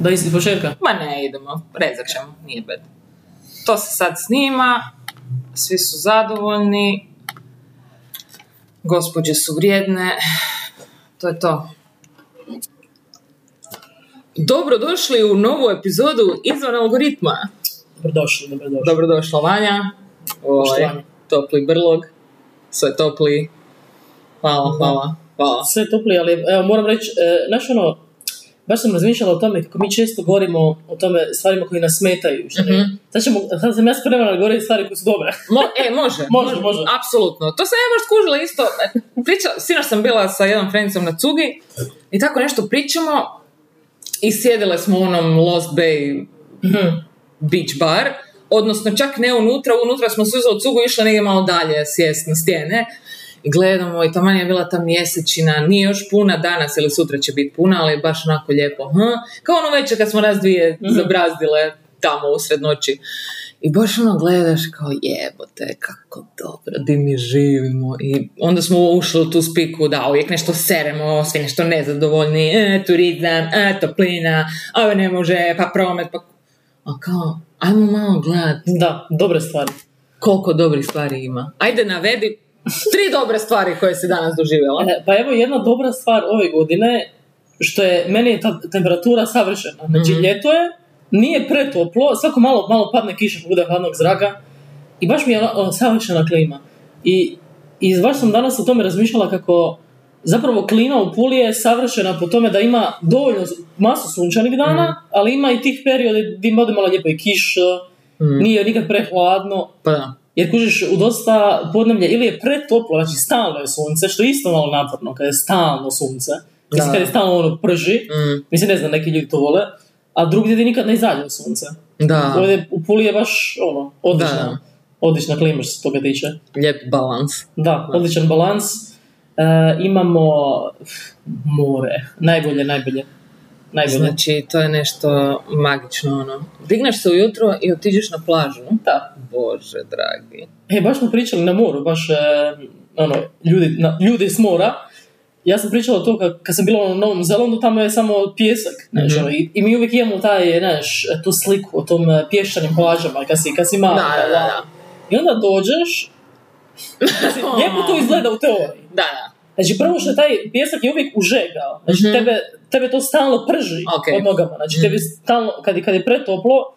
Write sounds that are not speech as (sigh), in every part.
Da isti početka. Ma ne, idemo, rezat ćemo, nije bed. To se sad snima, svi su zadovoljni, gospođe su vrijedne, to je to. Dobro došli u novu epizodu Izvan algoritma. Dobrodošli, dobrodošli. Dobrodošla Vanja, ovaj, topli brlog, sve topli. Hvala, hvala, hvala. Sve topli, ali evo moram reći, e, ono, baš sam razmišljala o tome kako mi često govorimo o tome stvarima koji nas smetaju. Što? Mhm. Sad, ćemo, sad sam ja spremana da govorim stvari koje su dobre. (laughs) Mo, e, može, (laughs) Može, može. Apsolutno. To sam ja baš skužila isto. E, Priča, sinoć sam bila sa jednom frendicom na cugi i tako nešto pričamo i sjedile smo u onom Lost Bay Mhm. beach bar, odnosno čak ne unutra, unutra smo se uzeli cugu i išli negdje malo dalje sjest na stijene gledamo i taman je bila ta mjesečina, nije još puna danas ili sutra će biti puna, ali je baš onako lijepo. Hm? Kao ono večer kad smo nas dvije zabrazdile tamo usred noći. I baš ono gledaš kao jebote, kako dobro, di mi živimo. I onda smo ušli u tu spiku da uvijek nešto seremo, svi nešto nezadovoljni, e, turizam, e, toplina, ovo ne može, pa promet, pa... A kao, ajmo malo gledat Da, dobre stvari. koliko dobrih stvari ima. Ajde navedi tri dobre stvari koje si danas doživjela. E, pa evo jedna dobra stvar ove godine, što je, meni je ta temperatura savršena. Znači, Mhm. ljeto je, nije pretoplo, svako malo, malo padne kiša, bude hladnog zraka i baš mi je ono, ono, savršena klima. I, I baš sam danas o tome razmišljala kako zapravo klima u Puli je savršena po tome da ima dovoljno masu sunčanih dana, Mhm. ali ima i tih perioda gdje ima malo lijepo i kiša, Mm. nije nikad prehladno, Pa da. Jer kužiš u dosta podneblja ili je pretoplo, znači stalno je sunce, što je isto malo naporno, kada je stalno sunce. Mislim, Da. kada je stalno ono prži, Mm. mislim, ne znam, neki ljudi to vole, a drugdje ti nikad ne izađe sunce. Da, Ovdje u Puli je baš, ono, odlična, odlična klima što se toga tiče. lijep balans. Da, odličan balans. E, imamo more, najbolje, najbolje. Najbolje. Znači, to je nešto magično, ono. Digneš se ujutro i otiđeš na plažu. Da. Bože, dragi. E, baš smo pričali na moru, baš, e, ono, ljudi, na, ljudi s mora. Ja sam pričala to kad, kad sam bila na Novom Zelandu, tamo je samo pjesak, Mhm. ono, i, i mi uvijek imamo taj, znaš, tu sliku o tom e, pješčanim plažama, kad si, kad si mala. Da, da, da. I onda dođeš, mislim, (laughs) lijepo to izgleda u teoriji. Da, da. Znači, prvo što je taj pjesak je uvijek užegao. Znači, Mhm. tebe, tebe to stalno prži Ok. od nogama. Znači, Mhm. tebi stalno, kad, kad je pretoplo,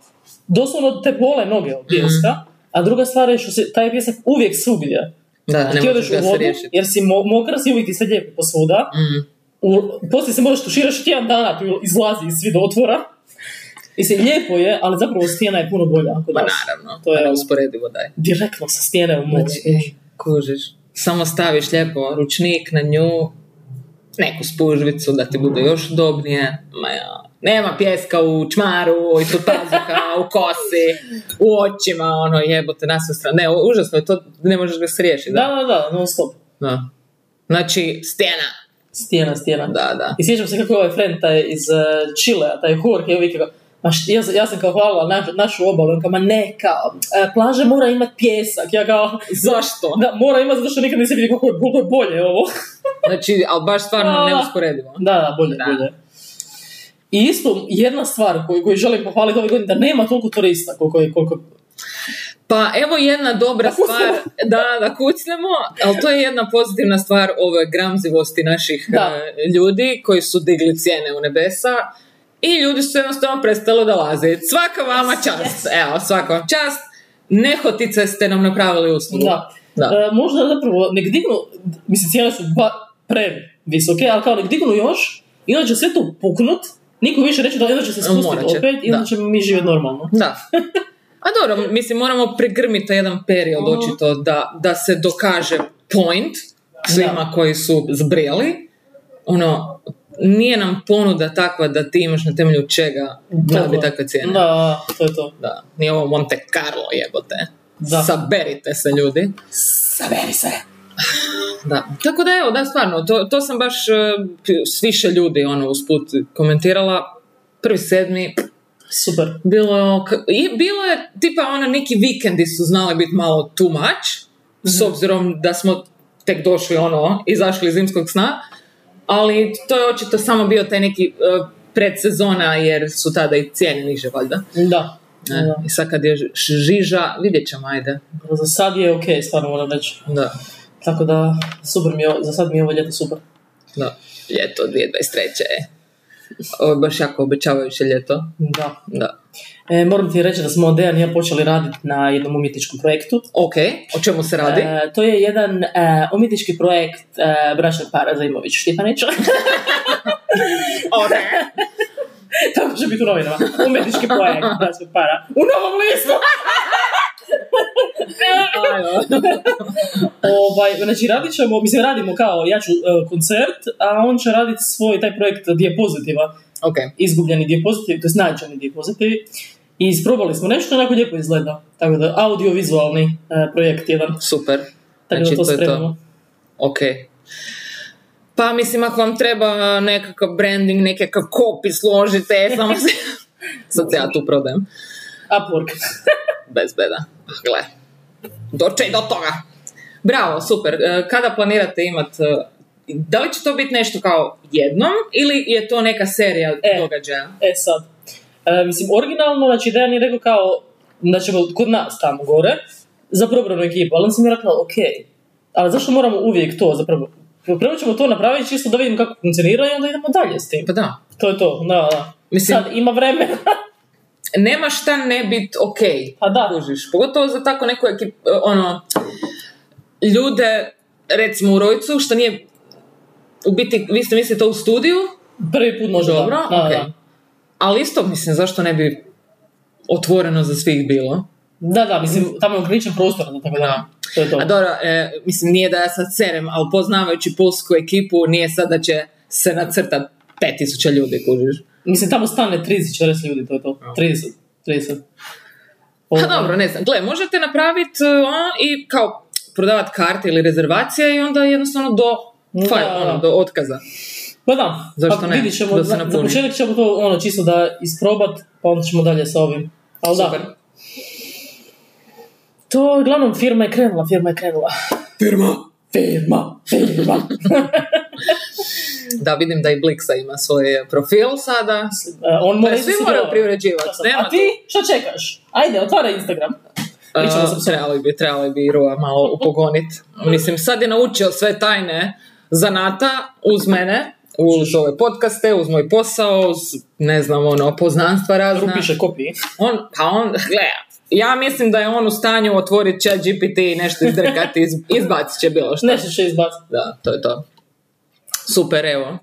doslovno te bole noge od pjeska. A druga stvar je što se taj pjesak uvijek svugdje. Da, da, ne ti možeš odeš u vodu, jer si mo- mokra, si uvijek ti se lijepi posvuda. Mm. U, poslije se možeš tuširaš tjedan dana, tu izlazi iz svi do otvora. I se lijepo je, ali zapravo stijena je puno bolja. Ako Ma daš naravno, To je- usporedivo daj. direktno sa stijene u moru. Znači, kužiš. Samo staviš lijepo ručnik na nju, neku spužvicu da ti bude još udobnije. Ma ja. Nema pjeska u čmaru, i tu pazuha, (laughs) u kosi, u očima, ono, jebote, na sve strane. Ne, užasno je to, ne možeš ga se riješiti. Da, da, da, non stop. Da. Znači, stjena. Stijena, stijena. Da, da. I sjećam se kako je ovaj friend taj iz uh, Čilea, taj Jorge, uvijek kao, ma št- ja, ja sam kao hvalila na, našu obalu, on kao, ma ne, kao, e, plaža mora imati pjesak, ja kao, Zašto? da, mora imati zato što nikad nisam vidio kako je, bolje ovo. (laughs) Znači, ali baš stvarno neusporedivo. da, da, bolje, Da. bolje. I isto, jedna stvar koju, koju želim pohvaliti ove godine, da nema toliko turista koliko je, koliko, Pa evo jedna dobra Da stvar, da, da kucnemo, ali to je jedna pozitivna stvar ove gramzivosti naših Da. e, ljudi koji su digli cijene u nebesa i ljudi su jednostavno prestali dolaziti. Svaka vama čast, evo, svaka vam čast. Nehotice ste nam napravili uslugu. da. Da. E, možda zapravo, nek dignu, mislim, cijene su ba, previsoke, ali kao nek dignu još, i onda će sve to puknut, niko više reći da onda će se spustiti će, opet i onda da. ćemo mi živjeti normalno. Da. A dobro, mislim, moramo pregrmiti jedan period Mhm. očito da, da se dokaže point svima Da. koji su zbreli. Ono, nije nam ponuda takva da ti imaš na temelju čega nabiti takve cijene. Da, to je to. Da, nije ovo Monte Carlo jebote. Da. Saberite se ljudi. Saberi se. Da. Tako da evo, da stvarno, to, to sam baš e, s više ljudi ono usput komentirala. Prvi sedmi, Super. bilo i bilo je tipa ono neki vikendi su znali biti malo too much, s obzirom da smo tek došli ono, izašli iz zimskog sna, ali to je očito samo bio taj neki uh, predsezona jer su tada i cijene niže valjda. Da. Ne? Da. I sad kad je žiža, vidjet ćemo, ajde. Za sad je ok, stvarno moram reći. Da, Tako da, super mi je, za sad mi je ovo ljeto super. da. Ljeto 2023. je. Ovo je baš jako obećavajuće ljeto. Da. Da. E, moram ti reći da smo Dejan i ja počeli raditi na jednom umjetničkom projektu. Ok, o čemu se radi? E, to je jedan e, umjetnički projekt e, bračnog para Zaimović Štipanić. (laughs) ok. (laughs) Tako će biti u novinama. Umjetnički projekt bračnog para. U novom listu! (laughs) ovaj, znači radit ćemo, mislim radimo kao, ja ću e, koncert, a on će raditi svoj taj projekt dijapozitiva, ok, izgubljeni dijapozitiv, to je nađeni diapozitivi. I isprobali smo nešto, onako lijepo izgleda. Tako da, audiovizualni e, projekt jedan. super. Tako Znači, da to to spremamo. Ok. Pa mislim, ako vam treba nekakav branding, nekakav copy složite, (laughs) samo se... Sad se ja tu prodajem. Upwork. (laughs) Bez beda. Ah, Gle. Doće i do toga. Bravo, super. E, Kada planirate imat... Da li će to biti nešto kao jednom ili je to neka serija E. događaja? E sad, e, mislim, originalno, znači Dejan je rekao kao, da ćemo kod nas tamo gore, za probravnu ekipu, ali onda sam mi rekla, ok, ali zašto moramo uvijek to zapravo? Prvo ćemo to napraviti čisto da vidimo kako funkcionira i onda idemo dalje s tim. Pa da. To je to, da, da. Mislim- Sad, ima vremena. (laughs) Nema šta ne bit ok. Pa da. Kužiš. Pogotovo za tako neku ekip, ono, ljude, recimo u Rojcu, što nije, u biti, vi ste mislili to u studiju, Prvi put možda. dobro, da, da, ok. da. Ali isto, mislim, zašto ne bi otvoreno za svih bilo? Da, da, mislim, tamo je ograničen prostor, da, tako da, to je to. A dobro, e, mislim, nije da ja sad serem, ali poznavajući pulsku ekipu, nije sad da će se nacrtat 5000 ljudi, kužiš. Mislim, tamo stane 30-40 ljudi, to je to. 30, 30. Pa Ovo- dobro, ne znam. Gle, možete napraviti i kao prodavat karte ili rezervacije i onda jednostavno do, fajn, da. ono, do otkaza. Pa da, Zašto pa ne? vidit ćemo, Da se za, početak ćemo to ono čisto da isprobat, pa onda ćemo dalje sa ovim. Ali Super. da, to uglavnom firma je krenula, firma je krenula. Firma! Firma, firma. (laughs) Da, vidim da i Blixa ima svoj profil sada. E, On mora svi moraju privređivati, Šta A ti, što čekaš? Ajde, otvaraj Instagram. Uh, trebali bi, trebali bi Rua malo upogonit. Mislim, sad je naučio sve tajne zanata uz mene, uz ove podcaste, uz moj posao, uz, ne znam, ono, poznanstva razna. Tu piše kopiji. On, pa on, gleda, ja mislim da je on u stanju otvoriti chat GPT i nešto izdrkati, iz, izbacit će bilo što. Nešto će izbaciti. Da, to je to. Super, evo.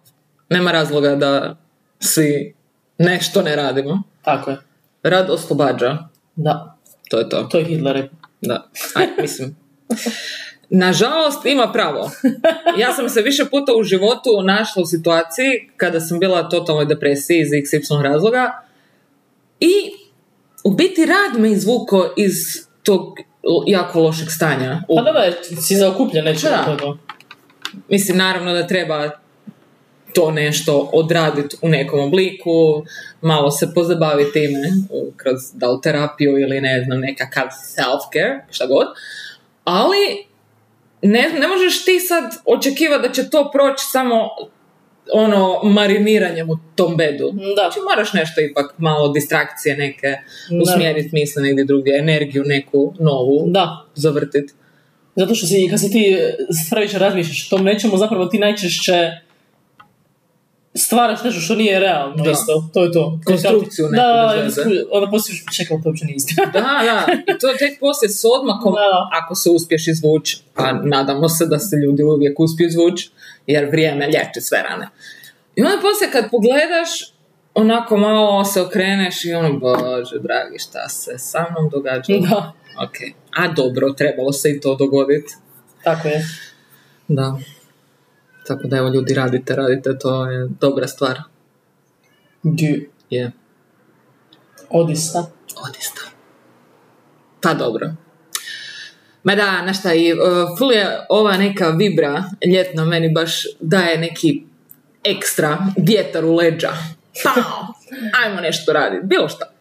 Nema razloga da svi nešto ne radimo. Tako je. Rad oslobađa. Da, To je to. to je Hitler. Da, aj, mislim. (laughs) Nažalost, ima pravo. (laughs) Ja sam se više puta u životu našla u situaciji kada sam bila totalnoj depresiji iz XY razloga i u biti rad me izvuko iz tog jako lošeg stanja. U- Pa da, da, si zaokupljen to. Mislim, naravno da treba to nešto odraditi u nekom obliku, malo se pozabaviti time, kroz da terapiju ili ne znam, nekakav self-care, šta god. Ali ne, ne možeš ti sad očekivati da će to proći samo ono mariniranjem u tom bedu. Da. Znači moraš nešto ipak malo distrakcije neke usmjeriti misle negdje drugdje, energiju neku novu Da, zavrtiti. Zato što si, kad se ti previše razmišljaš o tom nečemu, zapravo ti najčešće stvaraš nešto što nije realno Da. isto. To je to. Konstrukciju neku Da, da, onda poslije čekaj, to uopće nije istina. Da, da, i to tek poslije s odmakom, Da. ako se uspješ izvući, a nadamo se da se ljudi uvijek uspiju izvući, jer vrijeme liječi sve rane. I onda poslije kad pogledaš, onako malo se okreneš i ono, bože dragi, šta se sa mnom događa? Da, Ok, a dobro, trebalo se i to dogoditi. tako je. Da. Tako da evo ljudi radite, radite, to je dobra stvar. Du. Je, Odista. odista. Pa dobro. Ma da, znaš šta, i uh, ful je ova neka vibra ljetna meni baš daje neki ekstra vjetar u leđa. Pao! Ajmo nešto raditi, bilo šta.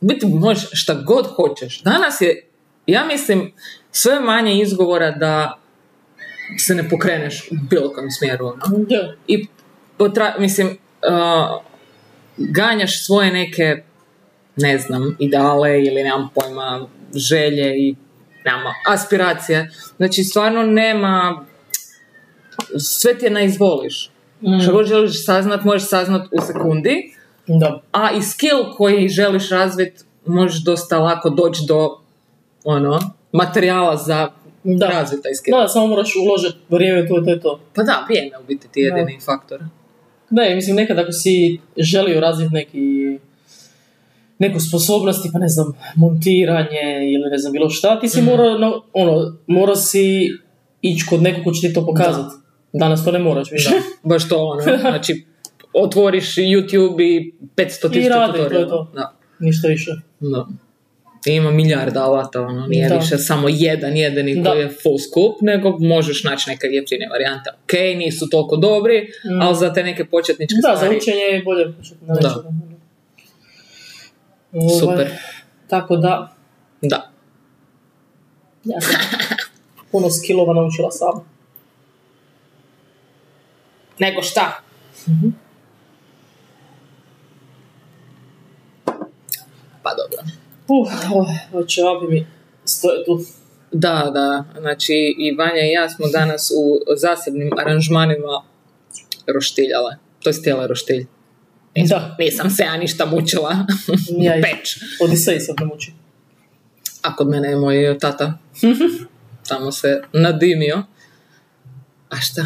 Biti možeš šta god hoćeš. Danas je, ja mislim, sve manje izgovora da se ne pokreneš u bilo kojem smjeru. ono Da. i potra- mislim, uh, ganjaš svoje neke, ne znam, ideale ili nemam pojma, želje i nema, aspiracije. Znači, stvarno nema, sve ti je na izvoliš. Mm. Što god želiš saznat, možeš saznat u sekundi, Da. a i skill koji želiš razviti možeš dosta lako doći do ono, materijala za Da. razvit taj skill. Da, samo moraš uložiti vrijeme, to, to je to. Pa da, vrijeme u biti ti je jedini faktor. Ne, mislim, nekad ako si želio razviti neki neku sposobnost, pa ne znam, montiranje ili ne znam bilo šta, ti si Mhm. morao, no, ono, morao si ići kod nekog ko će ti to pokazati. Danas to ne moraš više. (laughs) Baš to ono, znači otvoriš YouTube i 500 I tisuća radi, to je to. Da. Ništa više. Da. Ima milijarda alata, ono, nije Da. više samo jedan jedini Da. koji je full skup, nego možeš naći neke jeftinije varijante. Ok, nisu toliko dobri, Mm. ali za te neke početničke Da, za stvari. učenje je bolje početi na Da. večer. Ovaj, Super. Tako da, Da. ja sam puno skillova naučila sam. Nego šta? Pa dobro. Uh, oh, ovo ćevapi mi stoje tu. Da, da, znači i Vanja i ja smo danas u zasebnim aranžmanima roštiljale. To je htjela roštilj. Da, Nisam se ja ništa mučila. Ja. Peć. Odisej sam ne muči. A kod mene je moj tata. (laughs) Tamo se nadimio. A šta?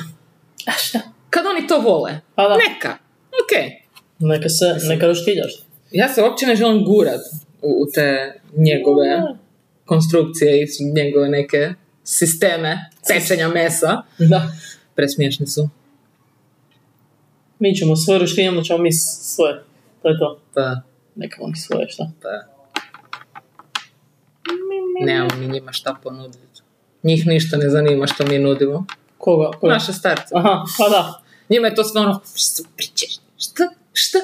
A šta? Kad oni to vole? Pa da. Neka. Ok. Neka se, neka roštiljaš. Ja se uopće ne želim gurat u, u te njegove konstrukcije i njegove neke sisteme pečenja mesa. Da. Presmiješni su. Mi ćemo svoje roštilje, onda ćemo mi svoje. To je to. Pa, Neka oni svoje, šta? pa. Nemamo mi njima šta ponuditi. Njih ništa ne zanima što mi nudimo. Koga? Koga? Naše starce. Aha, pa da. Njima je to sve ono, što pričaš? Šta? Šta?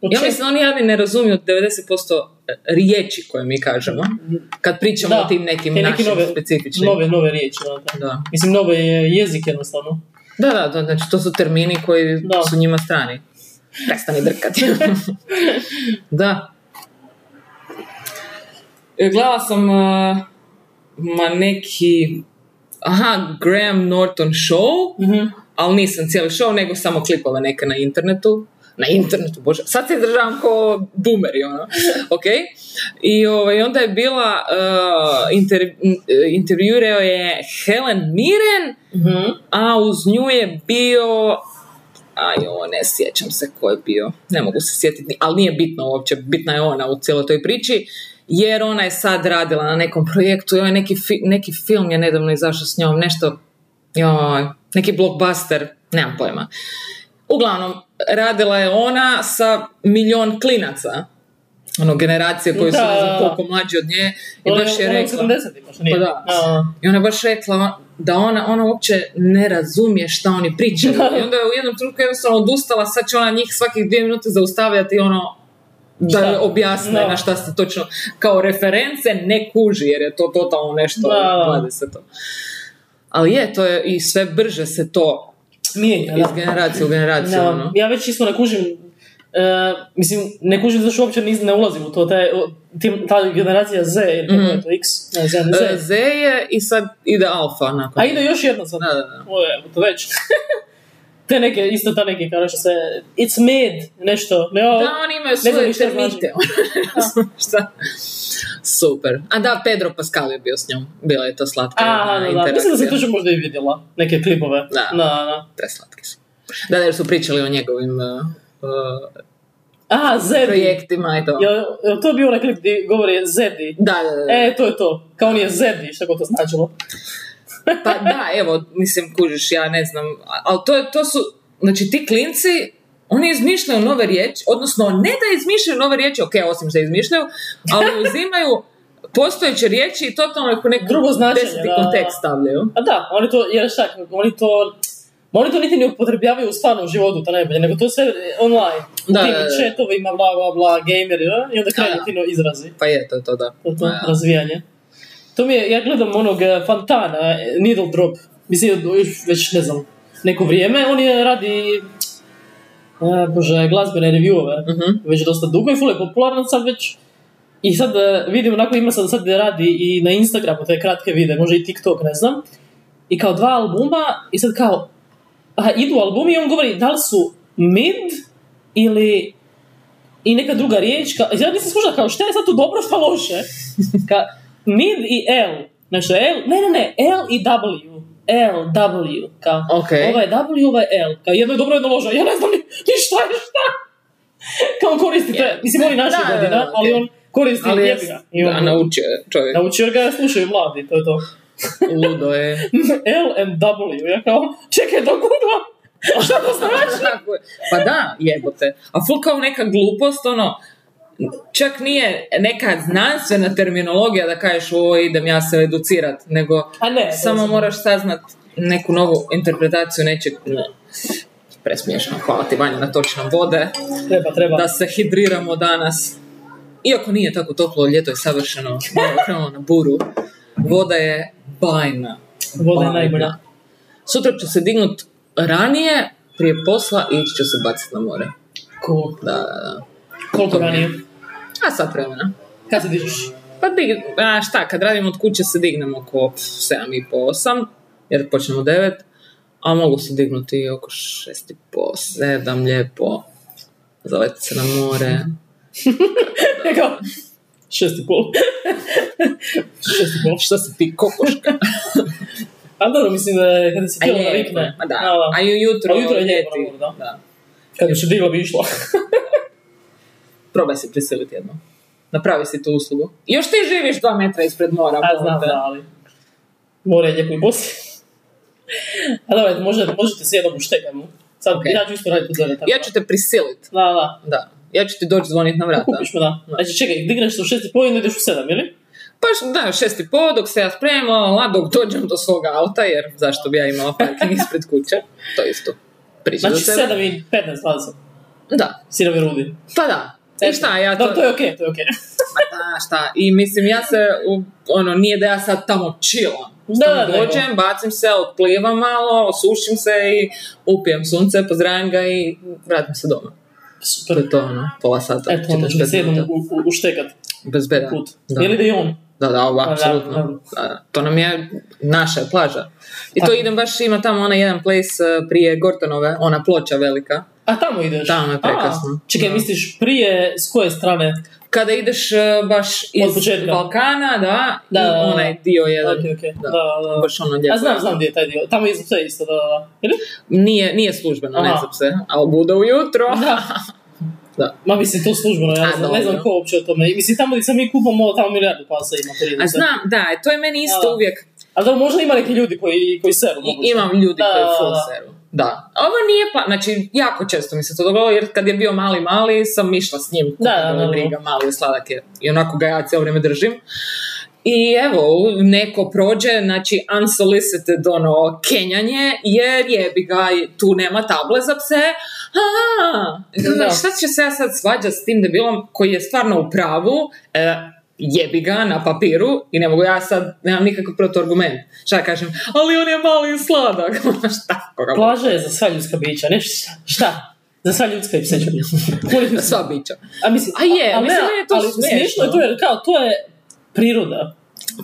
Ja mislim da oni jadni ne razumiju 90% riječi koje mi kažemo. Kad pričamo Da, o tim nekim te našim nove- specifičnim. Nove, nove riječi, da, da. Mislim, nove je jezik jednostavno. Da, da, da, znači to su termini koji Da. su njima strani. Prestani drkati. (laughs) da. E, Gledala sam uh, ma neki aha, Graham Norton show, Mhm. ali nisam cijeli show, nego samo klipove neke na internetu. Na internetu, bože, sad se državam ko boomeri, ono, (laughs) ok? I ovaj, onda je bila, uh, inter, intervjuirao je Helen Mirren, Mhm. a uz nju je bio aj o, ne sjećam se ko je bio, ne mogu se sjetiti, ali nije bitno uopće, bitna je ona u cijeloj toj priči, jer ona je sad radila na nekom projektu i ovaj neki, fi- neki film je nedavno izašao s njom, nešto, joj, neki blockbuster, nemam pojma. Uglavnom, radila je ona sa milion klinaca, ono, generacije koje su ne znam koliko mlađi od nje, i Ona baš je ona u rekla... 70-ih, možda nije. Pa da. I ona je baš rekla da ona, ona uopće ne razumije šta oni pričaju. I onda je u jednom trenutku jednostavno odustala, sad će ona njih svakih dvije minute zaustavljati i ono da Šta? objasne na šta se točno kao reference ne kuži jer je to totalno nešto da. 20. Ali je, to je i sve brže se to Mijenja, iz generacije u generaciju. Da, ono. ja već isto ne kužim, e, mislim, ne kužim zašto uopće nis- ne ulazim u to, taj, tim, ta generacija Z, ili kako je to, X, ne, Z, ne, E, Z. Z je i sad ide alfa nakon. A ide još jedna sad. Da, da, da. O, evo to već. (laughs) Te neke, isto ta neke, kaže se, it's made, nešto. Ne, Da, oni imaju svoje termite. (laughs) Šta? Super. A da, Pedro Pascal je bio s njom. Bila je to slatka A, da, da, mislim da sam što možda i vidjela, neke klipove. Da. Da, da. Preslatki su. Da, da, jer su pričali o njegovim uh, uh, A, Zedi. projektima i to. Jel, jel to bio onaj klip gdje govori Zedi? Da, da, da. E, to je to. Kao on je Zedi, što god to značilo. Pa da, evo, mislim, kužiš, ja ne znam. Ali to, to su, znači ti klinci, oni izmišljaju nove riječi, odnosno ne da izmišljaju nove riječi, ok, osim što izmišljaju, ali uzimaju postojeće riječi i totalno ih u neki Drugo značenje, da, kontekst stavljaju. A da, oni to, jer šta, oni to, oni to niti ne upotrebljavaju u stvarnom životu, to najbolje, nego to sve online. Da, tim chatovima, bla, bla, bla, gameri, i onda krenu ti no izrazi. Pa je, to je to, da. To, to razvijanje. To mi je, ja gledam onog eh, Fantana, eh, Needle Drop, mislim, još već ne znam, neko vrijeme, on je radi, e, bože, glazbene reviewove, Mhm. već dosta dugo i ful je popularna sad već. I sad e, vidim onako ima sad, sad radi i na Instagramu te kratke vide, može i TikTok, ne znam. I kao dva albuma i sad kao, a, idu albumi i on govori da li su mid ili i neka druga riječ. Ka, ja nisam skušala kao šta je sad tu dobro, šta loše. Ka, mid i L. Znači L, ne, ne, ne, L i W. L, W. Kao, Ok. Ovo je W, ovo je L. Kao jedno je dobro, jedno loše. Ja ne znam ni, ni šta je šta. Kao on koristi te, mislim on i naša Da, da, godina, da, ali on koristi Ali je, jebi ga. I da, on- naučio je čovjek. Naučio ga slušaju mladi, to je to. Ludo je. (laughs) L and W, ja kao, čekaj da googlam. (laughs) Šta to znači? Je. Pa da, jebote. A full kao neka glupost, ono, čak nije neka znanstvena terminologija da kažeš ovo idem ja se educirat, nego A ne, samo sam- moraš saznat neku novu interpretaciju nečeg. Ne. Presmiješno, hvala ti Vanja na točnom vode. Treba, treba. Da se hidriramo danas. Iako nije tako toplo, ljeto je savršeno. Malo na buru. Voda je bajna. Voda je najbolja. Sutra ću se dignut ranije, prije posla i ići ću se baciti na more. Cool. Da, da, da. Koliko ranije? A sad vremena. Kad se dižeš? Pa dig, a šta, kad radimo od kuće se dignemo oko 7 i po 8, jer počnemo 9, a mogu se dignuti oko 6 i po 7, lijepo. Zaletiti se na more. (laughs) Šest i pol. (laughs) šest i pol. Šta si ti kokoška? (laughs) A dobro, mislim da je kada se A tijelo navikne. ma da. Da. A i ujutro, A ujutro je ljeti. da. da. Kad bi se digla bi išla. Probaj se prisiliti jednom. Napravi si tu uslugu. Još ti živiš dva metra ispred mora. A znam, da, ali... More je lijepo i bosi. A dobro, možete, možete se jednom uštekati. Sad, Ok. ja ću isto raditi tako. Ja ću te prisilit. Da, da. Da. Ja ću ti doći zvonit na vrata. Kupiš me, da. Znači, čekaj, digneš se u šest i pol i ne ideš u sedam, ili? Pa da, šest i po, dok se ja spremam, a dok dođem do svog auta, jer zašto bi ja imala parking (laughs) ispred kuće, to je isto priča Znači, sedam i petnaest, dvadeset. Da, Sirovi rudi. pa da. I šta, ja to... Da, to je okej, to je okej. (laughs) Pa da, šta, i mislim, ja se, ono, nije da ja sad tamo chillam. Da, Samo da, dođem, bacim se, otplivam malo, osušim se i upijem sunce, pozdravim ga i vratim se doma. To Super. je to, ono, pola sata, Eto, ću 45 se jednom uštekat Bez beda. put. Da. Ili da i on. Da, da, ovo, Pa apsolutno. da. Da, da. To nam je naša je plaža. I to Tako. idem baš, ima tamo onaj jedan place eh, prije Gortonove, ona ploča velika. A tamo ideš? Tamo je prekrasno. A, čekaj, Da. misliš prije s koje strane? Kada ideš eh, baš iz. Balkana, da, Da, i da, da. onaj dio jedan. Ok, ok. Da. Da, da. Baš ono lijepo. A znam, znam gdje je taj dio. Tamo je sve isto, da, da, da. Ili? Nije, nije službeno, ne Aha. znam se, ali bude ujutro. Da. (laughs) Da. Ma mislim, to službeno, ja ne znam, ne znam ko uopće o tome. Mislim, tamo gdje se mi kupamo, tamo milijardu pasa ima A znam, da, to je meni isto Da, uvijek, A da, možda ima neki ljudi koji, koji seru. I, moguće. imam ljudi Da, koji full seru. Da. Ovo nije pa, znači jako često mi se to dogodilo jer kad je bio mali mali sam išla s njim. Da, da, da, briga, mali sladak je. I onako ga ja cijelo vrijeme držim. I evo, neko prođe, znači unsolicited ono kenjanje, jer jebi ga, tu nema table za pse. A, Da. šta će se ja sad svađati s tim debilom koji je stvarno u pravu, e, jebi ga na papiru i ne mogu ja sad, nemam nikakav protuargument. Šta ja kažem, ali on je mali i sladak. (laughs) šta? Koga Plaža je za sva ljudska bića, ne šta? Za sva ljudska i pseća. Na (laughs) sva bića. A mislim, A je, ali, mislim ne, to ali smiješno. je to jer kao, to je priroda.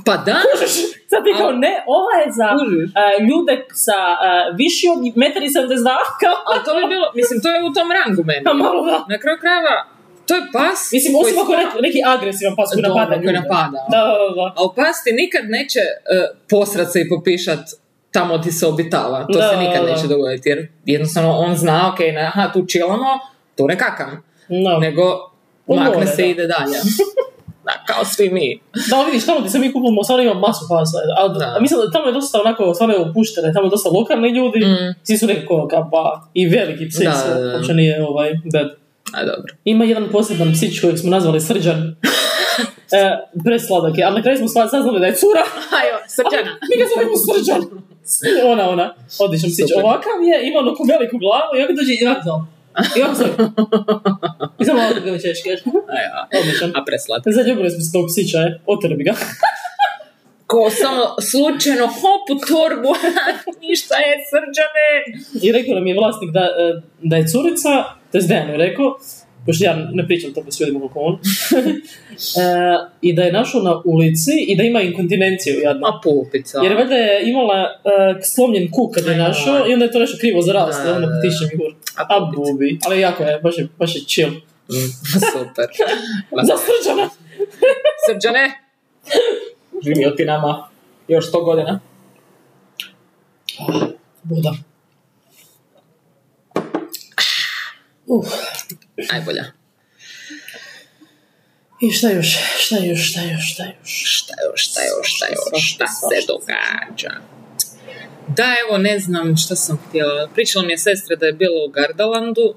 Pa da, (laughs) Sad ti kao, ne, ova je za Kužiš. a, ljude sa a, viši od 1,72 kao, ali to bi bilo, mislim, to je u tom rangu meni. a malo da. Na kraju krajeva, to je pas Mislim, osim ako je neki, agresivan pas koji napada ljude. napada. Da, da, da. Ali pas ti nikad neće uh, posrat se i popišat tamo ti se obitava. To Da, se nikad da, neće dogoditi. Jer jednostavno on zna, ok, ne, aha, tu čilamo, tu ne kakam. No. Nego On makne se i ide dalje. (laughs) da, kao svi mi. Da, ali vidiš, tamo gdje se mi kupimo, stvarno ima masu pasa. A, Da. mislim da tamo je dosta onako, stvarno je opuštene, tamo je dosta lokalni ljudi, Mm. svi su nekako kao pa, i veliki psi Da, su, uopće nije ovaj, bad. A dobro. Ima jedan poseban psić kojeg smo nazvali Srđan. (laughs) e, presladak je, ali na kraju smo saznali da je cura. (laughs) Ajo, srđana. Mi ga zovemo Srđan. (laughs) Ona, ona, odličan psić. Super. Ovakav je, ima onako veliku glavu i ovdje dođe i ovako. I ovako zove. I samo ovako ga češ, kažeš. Ajo. Odličan. A preslat. Zaljubili smo se tog psića, je. Oteli bi ga. Ko samo slučajno hop u torbu. Ništa je srđane. I rekao nam je vlasnik da, e, da je curica to je Dejan je rekao, pošto ja ne pričam to s ljudima kako on, e, i da je našao na ulici i da ima inkontinenciju jadno. A pupica. Jer valjda je imala e, slomljen kuk kad je našao i onda je to nešto krivo zaraslo, Da, onda da, da. potiše mi gur. A A bubi. Ali jako je, baš je, baš je chill. Mm, (laughs) super. (laughs) Za srđana! (laughs) Srđane, živio ti nama još sto godina. Buda. Uh, Najbolja. I šta još, šta još, šta još, šta još? Šta još, šta još, šta još, šta se događa? Da, evo, ne znam šta sam htjela. Pričala mi je sestra da je bila u Gardalandu,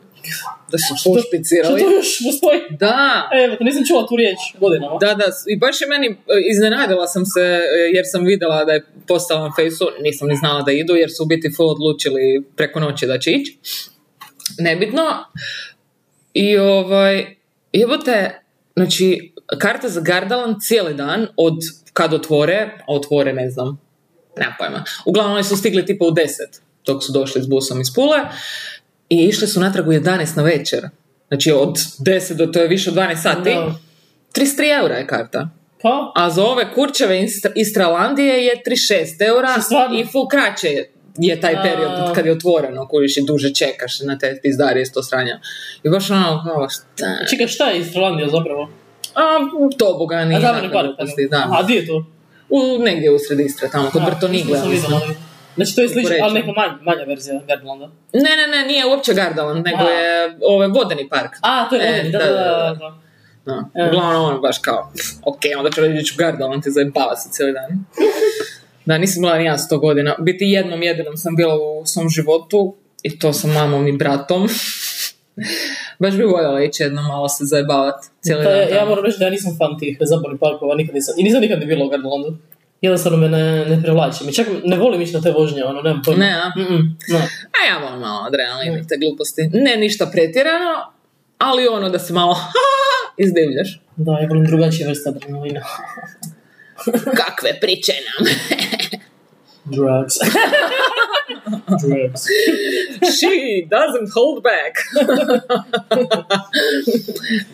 da su Što pušpicirali. to još postoji? Da, Evo, to nisam čula tu riječ godinama. Da, da, i baš je meni, e, iznenadila sam se e, jer sam vidjela da je postala na fejsu, nisam ni znala da idu jer su u biti full odlučili preko noći da će ići. Nebitno. I ovaj, jebote, znači, karta za Gardaland cijeli dan od kad otvore, a otvore ne znam, nema pojma. Uglavnom oni su stigli tipa u 10 dok su došli s busom iz Pule i išli su natrag u 11 na večer. Znači od 10 do to je više od 12 sati. Da. 33 eura je karta. Pa? A za ove kurčeve Istra- Istralandije je 36 eura i full kraće je- je taj A. period kad je otvoreno, kojiš i duže čekaš na te pizdarije sto stranja. I baš ono, kao, šta? Čekaj, šta je Istralandija zapravo? A, tobogani. A i zabavni takve park. gluposti, da. A, di je to? U, negdje u sred Istre, tamo, kod Brtonigle. Znači to je slično, ali neka manja, manja verzija Gardlanda. Ne, ne, ne, nije uopće Gardaland, nego A. je ovaj vodeni park. A, to je E, vodeni, da, da, da, da, da. da. E. Uglavnom ono baš kao, ok, onda ću reći ću Gardaland i zajebava se cijeli dan. (laughs) Da, nisam bila ni ja sto godina. Biti jednom jedinom sam bila u svom životu i to sa mamom i bratom. (laughs) baš bi voljela ići jednom malo se zajebavati cijeli Pa dan. ja, moram reći da ja nisam fan tih zabavnih parkova, nikad nisam, i nisam nikad ni bila u Gardalandu. Jednostavno me ne, ne privlači. Mi čak ne volim ići na te vožnje, ono, nemam pojma. Ne, a? Ne. A ja volim malo adrenalin i te gluposti. Ne ništa pretjerano, ali ono da se malo (laughs) izdivljaš. Da, ja volim drugačije vrste adrenalina. (laughs) Kakve priče nam. Drugs. (laughs) Drugs. She doesn't hold back. (laughs)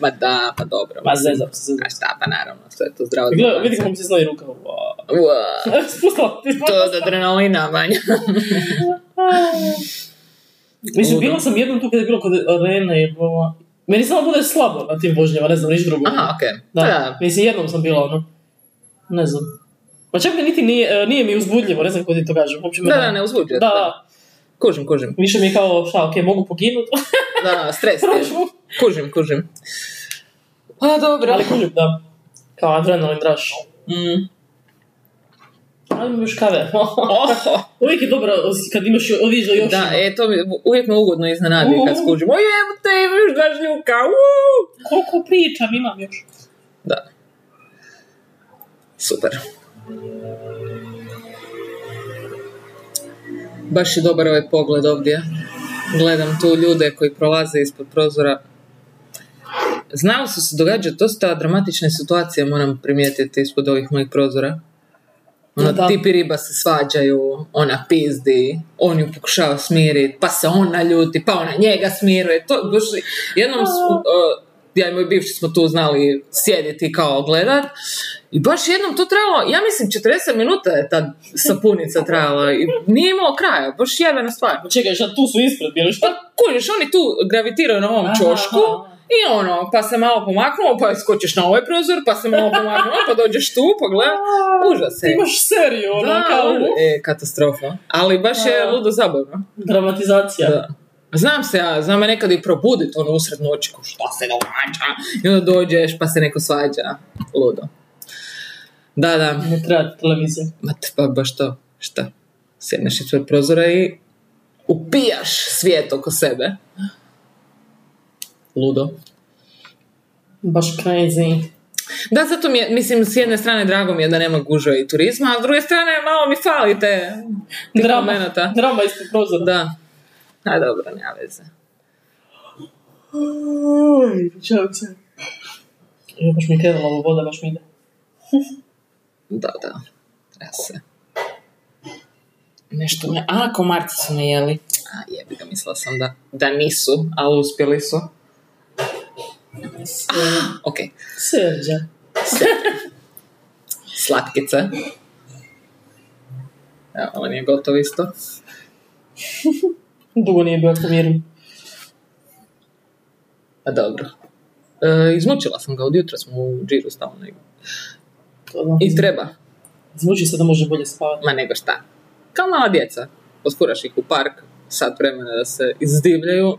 Ma da, pa dobro. Ma zezam se, zezam. A šta, pa naravno, sve je to zdravo. Gle, zdravo. vidi kako mi se znoji ruka. Wow. (laughs) Ua, Spustala, ti To je od adrenalina, manja. Mislim, bila sam jednom tu kada je bilo kod arene i bilo... Meni samo bude slabo na tim vožnjama, ne znam, niš drugo. Aha, okej. Da, Pa da. mislim, jednom sam bila, ono, ne znam. Pa čak mi niti nije, e, nije mi uzbudljivo, ne znam kako ti to kažem. Uopće Da, da, ne uzbuđuje. Da, da. Kužim, kužim. Više mi je kao, šta, okej, mogu poginuti. (laughs) Da, da, stres. Kužim, kužim. Pa dobro. Ali kužim, da. Kao adrenalin rush. Mm. Ali još kave. (laughs) Oho. Uvijek je dobro kad imaš, da još Da, ima. e, to mi uvijek me ugodno iznenadi kad skužim. O jebote, imaš dva žljuka. Koliko pričam imam još. Da. Super. Baš je dobar ovaj pogled ovdje. Gledam tu ljude koji prolaze ispod prozora. Znalo su se događati dosta dramatične situacije, moram primijetiti, ispod ovih mojih prozora. Ono, Da. tipi riba se svađaju, ona pizdi, on ju pokušava smiriti, pa se on naljuti, pa ona njega smiruje. To, baš, jednom, uh, ja i moj bivši smo tu znali sjediti kao gledat, i baš jednom to trajalo, ja mislim 40 minuta je ta sapunica trajala i nije imalo kraja, baš jebena stvar. Pa čekaj, šta tu su ispred bili, šta? Pa kužiš, oni tu gravitiraju na ovom čošku aha. i ono, pa se malo pomaknuo, pa skočiš na ovaj prozor, pa se malo pomaknuo, pa dođeš tu, pogledaj. Užas je. Imaš seriju, ono, Da, kao e, katastrofa. Ali baš je ludo zabavno. dramatizacija. Da. Znam se ja, znam me nekad i probudit ono usred noći, ko šta se događa? I onda dođeš pa se neko svađa. Ludo. Da, da. Ne treba televizija. Ma te, pa baš to. Šta? Sjedneš ispred prozora i upijaš svijet oko sebe. Ludo. Baš crazy. Da, zato mi je, mislim, s jedne strane drago mi je da nema gužve i turizma, a s druge strane malo mi fali te tih Drama. Drama ispred prozora. Da. A dobro, nema veze. Čujem se. Jo, baš mi je krenula ovo voda, baš mi ide. Da, da. Treba se. Nešto me... A, komarci su me jeli. A jebi ga, mislila sam da, da nisu, ali uspjeli su. Ok, Srđa. slatkice. Evo, ovo nije gotovo isto. (laughs) Dugo nije bio miru. A dobro. E, izmučila sam ga, od jutra smo u džiru stalno negdje. I treba. Zvuči se da može bolje spavati. Ma nego šta. Kao mala djeca. Poskuraš ih u park, sat vremena da se izdivljaju. (laughs)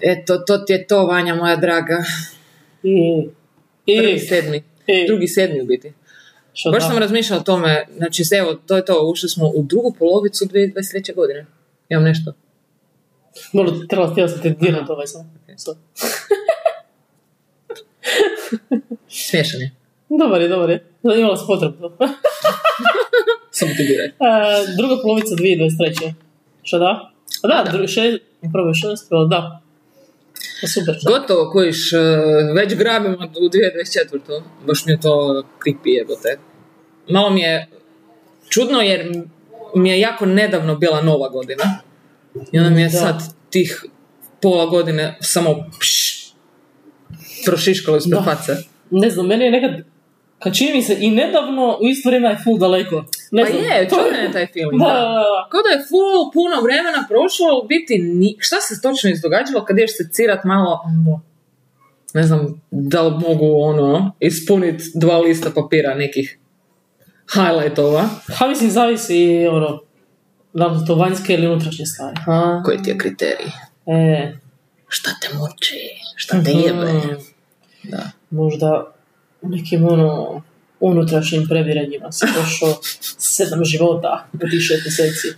Eto, to ti je to, Vanja moja draga. I, Prvi i, sedmi. i, Drugi sedmi u biti. Što Baš da? sam razmišljala o tome, znači evo, to je to, ušli smo u drugu polovicu 2023. godine. Imam nešto. Malo trebala htjela sam te dirnut ovaj sam. Sad. Smiješan je. Dobar je, dobar je. Imala sam potrebu. (laughs) Samo ti diraj. E, druga polovica 2023. Što da? A da, Da. šest, prvo je šest, pa da. Pa super. šta? Gotovo, kojiš, e, već grabimo u 2024. Baš mi je to creepy jebote. Malo mi je čudno jer mi je jako nedavno bila nova godina. I onda mi je Da. sad tih pola godine samo pš, prošiškalo ispred face. Ne znam, meni je nekad, kad čini mi se i nedavno, u isto vrijeme je full daleko. Ne Pa znam, je, čudan je taj feeling. Da, da. Kao da je full, puno vremena prošlo, u biti ni... šta se točno izdogađalo kad ješ se cirat malo, ne znam, da li mogu ono, ispuniti dva lista papira nekih highlightova. Ha, mislim, zavisi, ono, da li to vanjske ili unutrašnje stvari. Ha? Koji ti je kriterij? E, Šta te muči? Šta te jebe? mhm, Da. možda u nekim, ono, unutrašnjim previranjima si prošao sedam života u tih šest mjeseci.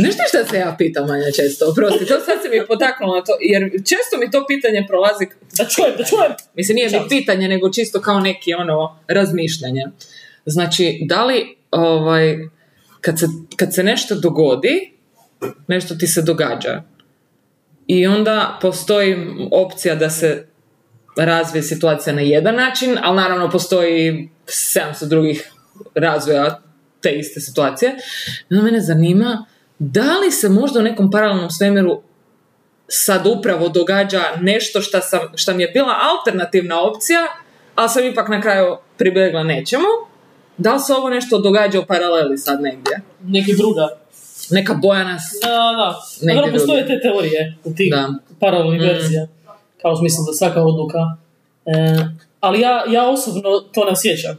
Znaš ti šta se ja pitam manje često? Oprosti, to sad se mi potaknulo na to, jer često mi to pitanje prolazi, Da čujem, da čujem! mislim nije ni pitanje, nego čisto kao neki ono razmišljanje. Znači, da li ovaj, kad, se, kad se nešto dogodi, nešto ti se događa i onda postoji opcija da se razvije situacija na jedan način, ali naravno postoji 700 drugih razvoja te iste situacije. No, mene zanima da li se možda u nekom paralelnom svemiru sad upravo događa nešto šta, sam, šta mi je bila alternativna opcija, ali sam ipak na kraju pribjegla nečemu. Da li se ovo nešto događa u paraleli sad negdje? Neki druga. Neka Bojana s- Da, da. Negdje Dobro, postoje te teorije u tih paralelnih Mm. verzija. Kao u smislu da svaka odluka. E, ali ja, ja osobno to ne osjećam.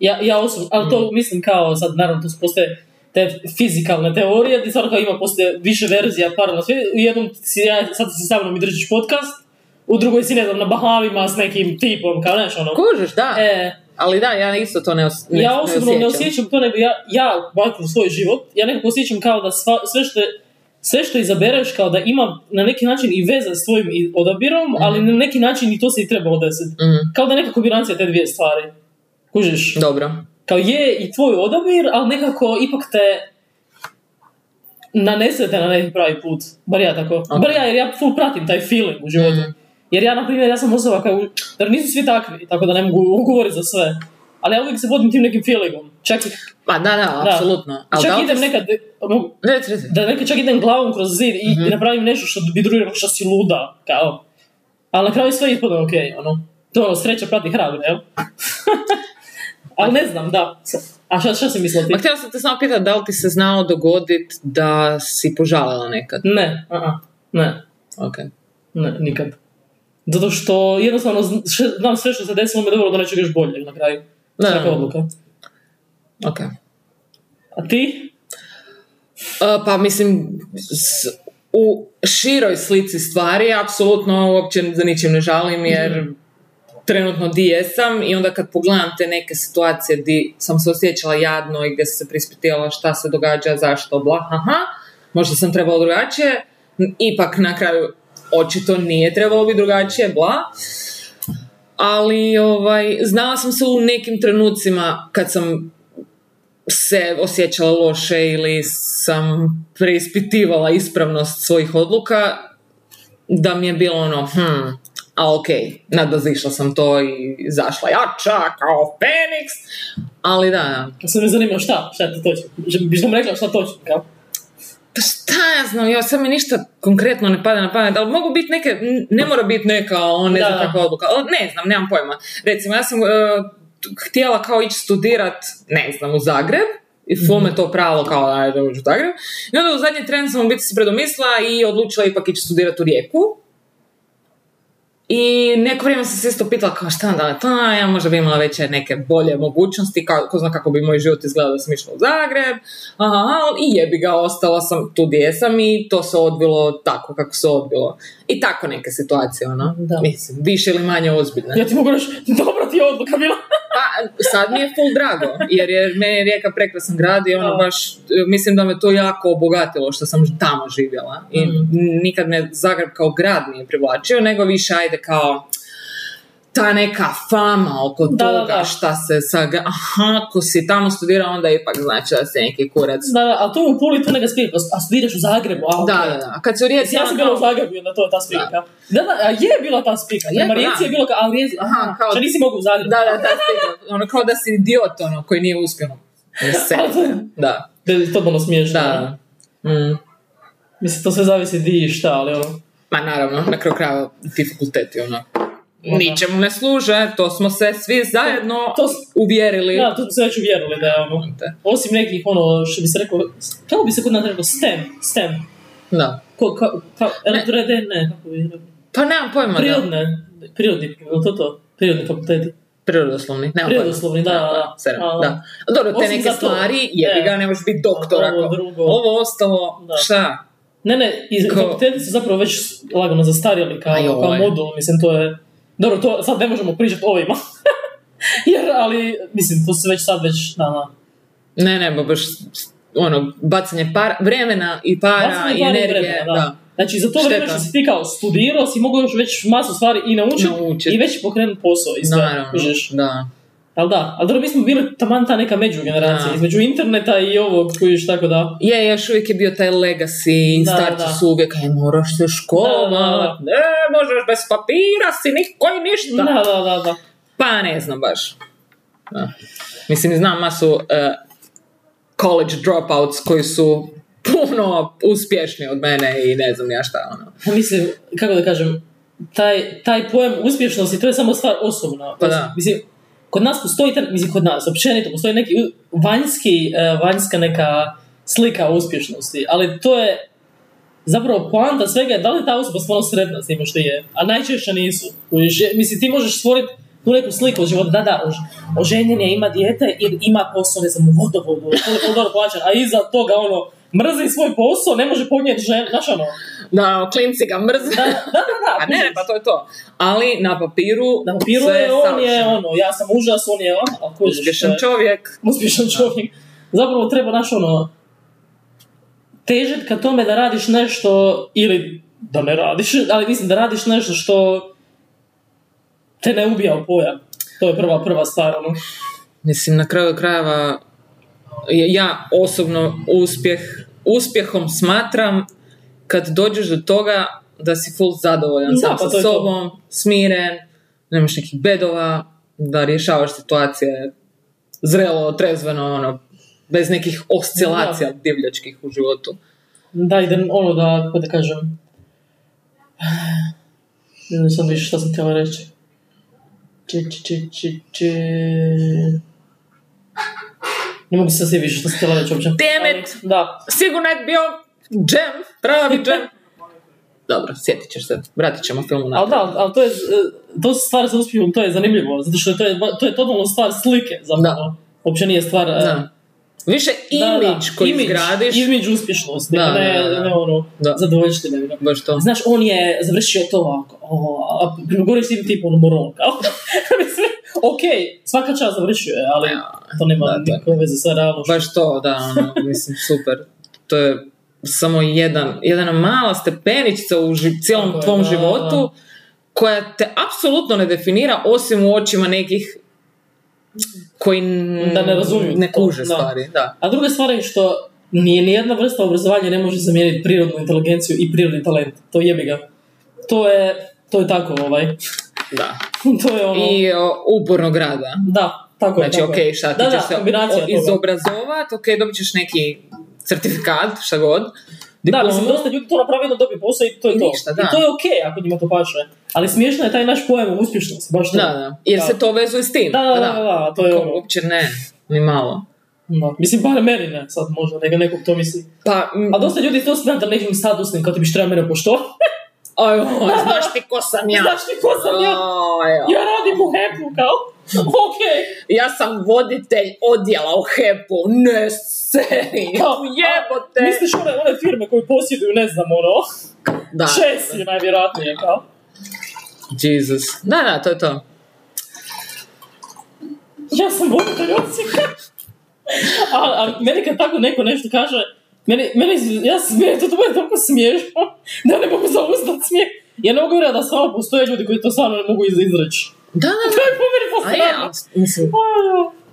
Ja, ja osobno, ali Mm. to mislim kao, sad naravno tu postoje te fizikalne teorije, gdje stvarno kao ima postoje više verzija paralelno. U jednom si ja, sad si sa mnom i držiš podcast, u drugoj si ne znam na Bahamima s nekim tipom, kao nešto ono. Kužiš, da. E, Ali da, ja isto to ne, os- ne, ja osobno ne osjećam. osjećam to, nego ja, ja bar kroz svoj život, ja nekako osjećam kao da sva, sve, što, je- sve što izabereš kao da ima na neki način i veze s tvojim odabirom, ali na neki način i to se i treba desiti. Mhm, Kao da je neka kombinacija te dvije stvari. Kužiš? Dobro. Kao je i tvoj odabir, ali nekako ipak te nanesete na neki pravi put. Bar ja tako. Bar ja, jer ja full pratim taj feeling u životu. Mhm. Jer ja, na primjer, ja sam osoba kao, jer nisu svi takvi, tako da ne mogu govoriti za sve. Ali ja uvijek se vodim tim nekim feelingom. Čak, i- Pa da, da, apsolutno. Čak da idem nekad, mogu- Reci, reci. da nekad čak idem glavom kroz zid i, Mhm. i napravim nešto što bi drugi rekao što si luda, kao. Ali na kraju sve ispadne ok, ono. To ono, sreća prati hrabre, jel? (laughs) Ali ne znam, da. A šta, šta si mislila ti? Ma htjela sam te samo pitati da li ti se znalo dogodit da si požalila nekad. Ne, a ne, Ok. ne, nikad. Zato što jednostavno znam sve što se desilo me dobro do nečeg još boljeg na kraju. Da. Svaka odluka. Ok. A ti? Uh, pa mislim, s- u široj slici stvari, apsolutno uopće za ničim ne žalim, jer trenutno di jesam i onda kad pogledam te neke situacije di sam se osjećala jadno i gdje sam se prispitivala šta se događa, zašto, bla, aha, možda sam trebala drugačije, ipak na kraju očito nije trebalo biti drugačije, bla. Ali ovaj, znala sam se u nekim trenucima kad sam se osjećala loše ili sam preispitivala ispravnost svojih odluka, da mi je bilo ono, hm, a ok, nadbazišla sam to i zašla jača kao Feniks, ali da. Sad me zanima šta, šta to točno. Biš nam rekla šta točno, kao? Pa šta ja znam, ja sad mi ništa konkretno ne pada na pamet, ali mogu biti neke, ne mora biti neka, on ne Da, znam kakva odluka, ali ne znam, nemam pojma. Recimo, ja sam t- htjela kao ići studirat, ne znam, u Zagreb, i ful me to pravo kao da uđu u Zagreb. I onda u zadnji tren sam u biti se predomislila i odlučila ipak ići studirati u Rijeku. I neko vrijeme sam se isto pitala kao šta da, ta, ja možda bi imala veće neke bolje mogućnosti, ka, ko zna kako bi moj život izgledao da sam išla u Zagreb, aha, i jebi ga, ostala sam tu gdje sam i to se odbilo tako kako se odbilo. I tako neke situacije, ono, Da. mislim, više ili manje ozbiljne. Ja ti mogu reći, dobra ti je odluka bila. Pa, sad mi je full drago, jer je meni je Rijeka prekrasan grad i ono baš, e, mislim da me to jako obogatilo što sam tamo živjela. I Mm. nikad me Zagreb kao grad nije privlačio, nego više ajde kao ta neka fama oko Da, da, toga da. šta se sa... gra- Aha, ako si tamo studirao, onda ipak znači da si neki kurac. Da, da, a to u Puli to neka spika, a studiraš u Zagrebu, a Da, da, da. Kad se u Rijeci... Ja sam ono bila u Zagrebu, onda to je ta spika. Da, da, a je bila ta spika. Je, Rijeci da. je bilo kao, a Rijeci, Aha, aha, kao- što nisi mogu u Zagrebu. Da, da, ta spika. Ono kao da si idiot, ono, koji nije uspio. (laughs) Da, Da je totalno smiješno. da. Mm. Mislim, to sve zavisi di i šta, ali ono... Ma naravno, na kraju krajeva ti fakulteti, ono, Da. Ničemu ne služe, to smo se svi zajedno To s- uvjerili. Da, tu se već uvjerili da je ono... Osim nekih, ono, što bi se rekao, kako bi se kod nas rekao, STEM, STEM. Da. Ko, ka, ka, elektrode, ne, kako bi rekao. Pa nemam pojma, da. Prirodne, prirodni, je li to to? Prirodni fakulteti. Prirodoslovni, nemam Prirodoslovni, da, pojma. da, Nemam da. da. A Dobro, te Osim neke to. stvari, jebi E. ga, ne možeš biti doktor Ovo ako... drugo. Ovo ostalo, Da. šta? Ne, ne, i Ko- fakulteti su zapravo već lagano zastarjeli kao, Aj, kao ovaj. modul, mislim, to je... Dobro, to sad ne možemo pričati o ovima. (laughs) Jer, ali, mislim, to se već sad već, da, da. Ne, ne, ba baš ono, bacanje para, vremena i para Bacanje i para i energije, vremena, da. Znači, za to Šteta. što si ti kao studirao, si mogao još već masu stvari i naučiti Naučit. i već pokrenuti posao i sve, Naravno, da. Ali da, ali dobro, mi smo bili taman ta neka međugeneracija, između interneta i ovog, kužiš, tako da. Je, još uvijek je bio taj legacy, Da, starci da. su uvijek, aj moraš se školovat, Da, da, da. ne, možeš bez papira si, niko i ništa. Da, da, da, da. Pa ne znam baš. Da. Mislim, znam masu uh, college dropouts koji su puno uspješniji od mene i ne znam ja šta, ono. Mislim, kako da kažem, taj, taj pojam uspješnosti, to je samo stvar osobna. Pa da. Mislim, kod nas postoji, mislim, kod nas, općenito, postoji neki vanjski, e, vanjska neka slika uspješnosti, ali to je zapravo poanta svega je da li ta osoba stvarno sretna s time što je, a najčešće nisu. Mislim, ti možeš stvoriti tu neku sliku od života, da, da, ož, oženjen je, ima dijete ima posao, ne znam, u vodovodu, koliko a iza toga, ono, mrzi svoj posao, ne može podnijeti žen, znaš ono, Da, klinci ga mrze. da, da, da, da, (laughs) A ne, ne, pa to je to. Ali na papiru, Na papiru je, on je savršeno. ono, ja sam užas, on je ono, Uspješan je- čovjek. uspješan čovjek. Zapravo treba naš ono, težit ka tome da radiš nešto, ili da ne radiš, ali mislim da radiš nešto što te ne ubija u pojam. To je prva, prva stvar, ono. Mislim, na kraju krajeva, ja osobno uspjeh, uspjehom smatram kad dođeš do toga da si full zadovoljan Da, sam pa sa je to. sobom, smiren, nemaš nekih bedova, da rješavaš situacije zrelo, trezveno, ono, bez nekih oscilacija divljačkih u životu. Da, idem, ono da, kako da kažem, (sighs) ne znam više šta sam htjela reći. Či, či, či, či, či... Ne mogu se sad više što htjela reći uopće. Ali, Da, Sigurno je bio džem, pravi džem. (laughs) Dobro, sjetit ćeš se, vratit ćemo filmu na Ali da, ali to je, e, to su stvari sa uspjehom, to je zanimljivo, zato što je to je, to je totalno stvar slike, zapravo. Uopće nije stvar... e, Da. Više da, da, imidž koji imidž, izgradiš, Imidž uspješnosti, Da, ne, da, da. ne ono, Da. zadovoljštine. baš to. Znaš, on je završio to ovako, o, a prema gore si tip ono moron, kao. (laughs) Ok, svaka čast završio je, ali to nema da, je- nikakve veze sa realnošću. Baš to, da, ono, mislim, super. To je samo jedan, jedna mala stepeničica u ži- cijelom Tako je, tvom da, životu da. koja te apsolutno ne definira osim u očima nekih koji n- Da ne razumiju ne kuže stvari. Da. A druga stvar je što nije nijedna vrsta obrazovanja ne može zamijeniti prirodnu inteligenciju i prirodni talent. To jebi ga. To je, To je tako, ovaj. Da. (laughs) to je ono... I o, upornog rada. Da, tako je. Znači, tako ok, šta ti da, ćeš da, se izobrazovat, ok, dobit ćeš neki certifikat, šta god. Da, mislim, dosta ljudi to napravi da dobije posao i to je to. Ništa, da. I to je okej ako njima to paše. Ali smiješno je taj naš pojam uspješnosti, baš to. Da, da. Jer Da. se to vezuje s tim. Da, da, Pa da, da, to je ono. Uopće ne, ni malo. Da. Mislim, bar meni ne, sad možda, neka nekog to misli. Pa, m, A dosta ljudi to smatra nekim statusnim, kao ti biš treba mene pošto. (laughs) oj, znaš ti ko sam ja? Znaš ti ko sam ja? Oj, oj. Ja radim u hepu, kao. (laughs) Okej. Ja sam voditelj odjela u HEP-u, ne seri, Kao, (laughs) jebote. Misliš one, one firme koje posjeduju, ne znam, ono, Da. šest je najvjerojatnije, kao. Jesus. Da, da, to je to. Ja sam voditelj odsjeka. (laughs) a, a meni kad tako neko nešto kaže, meni, meni ja smijem, to to bude toliko smiješno, da ne mogu zauzdati smijeh. Ja ne mogu vjerati da stvarno postoje ljudi koji to stvarno ne mogu iz- izreći. Da, da, (laughs) To je po meni mislim,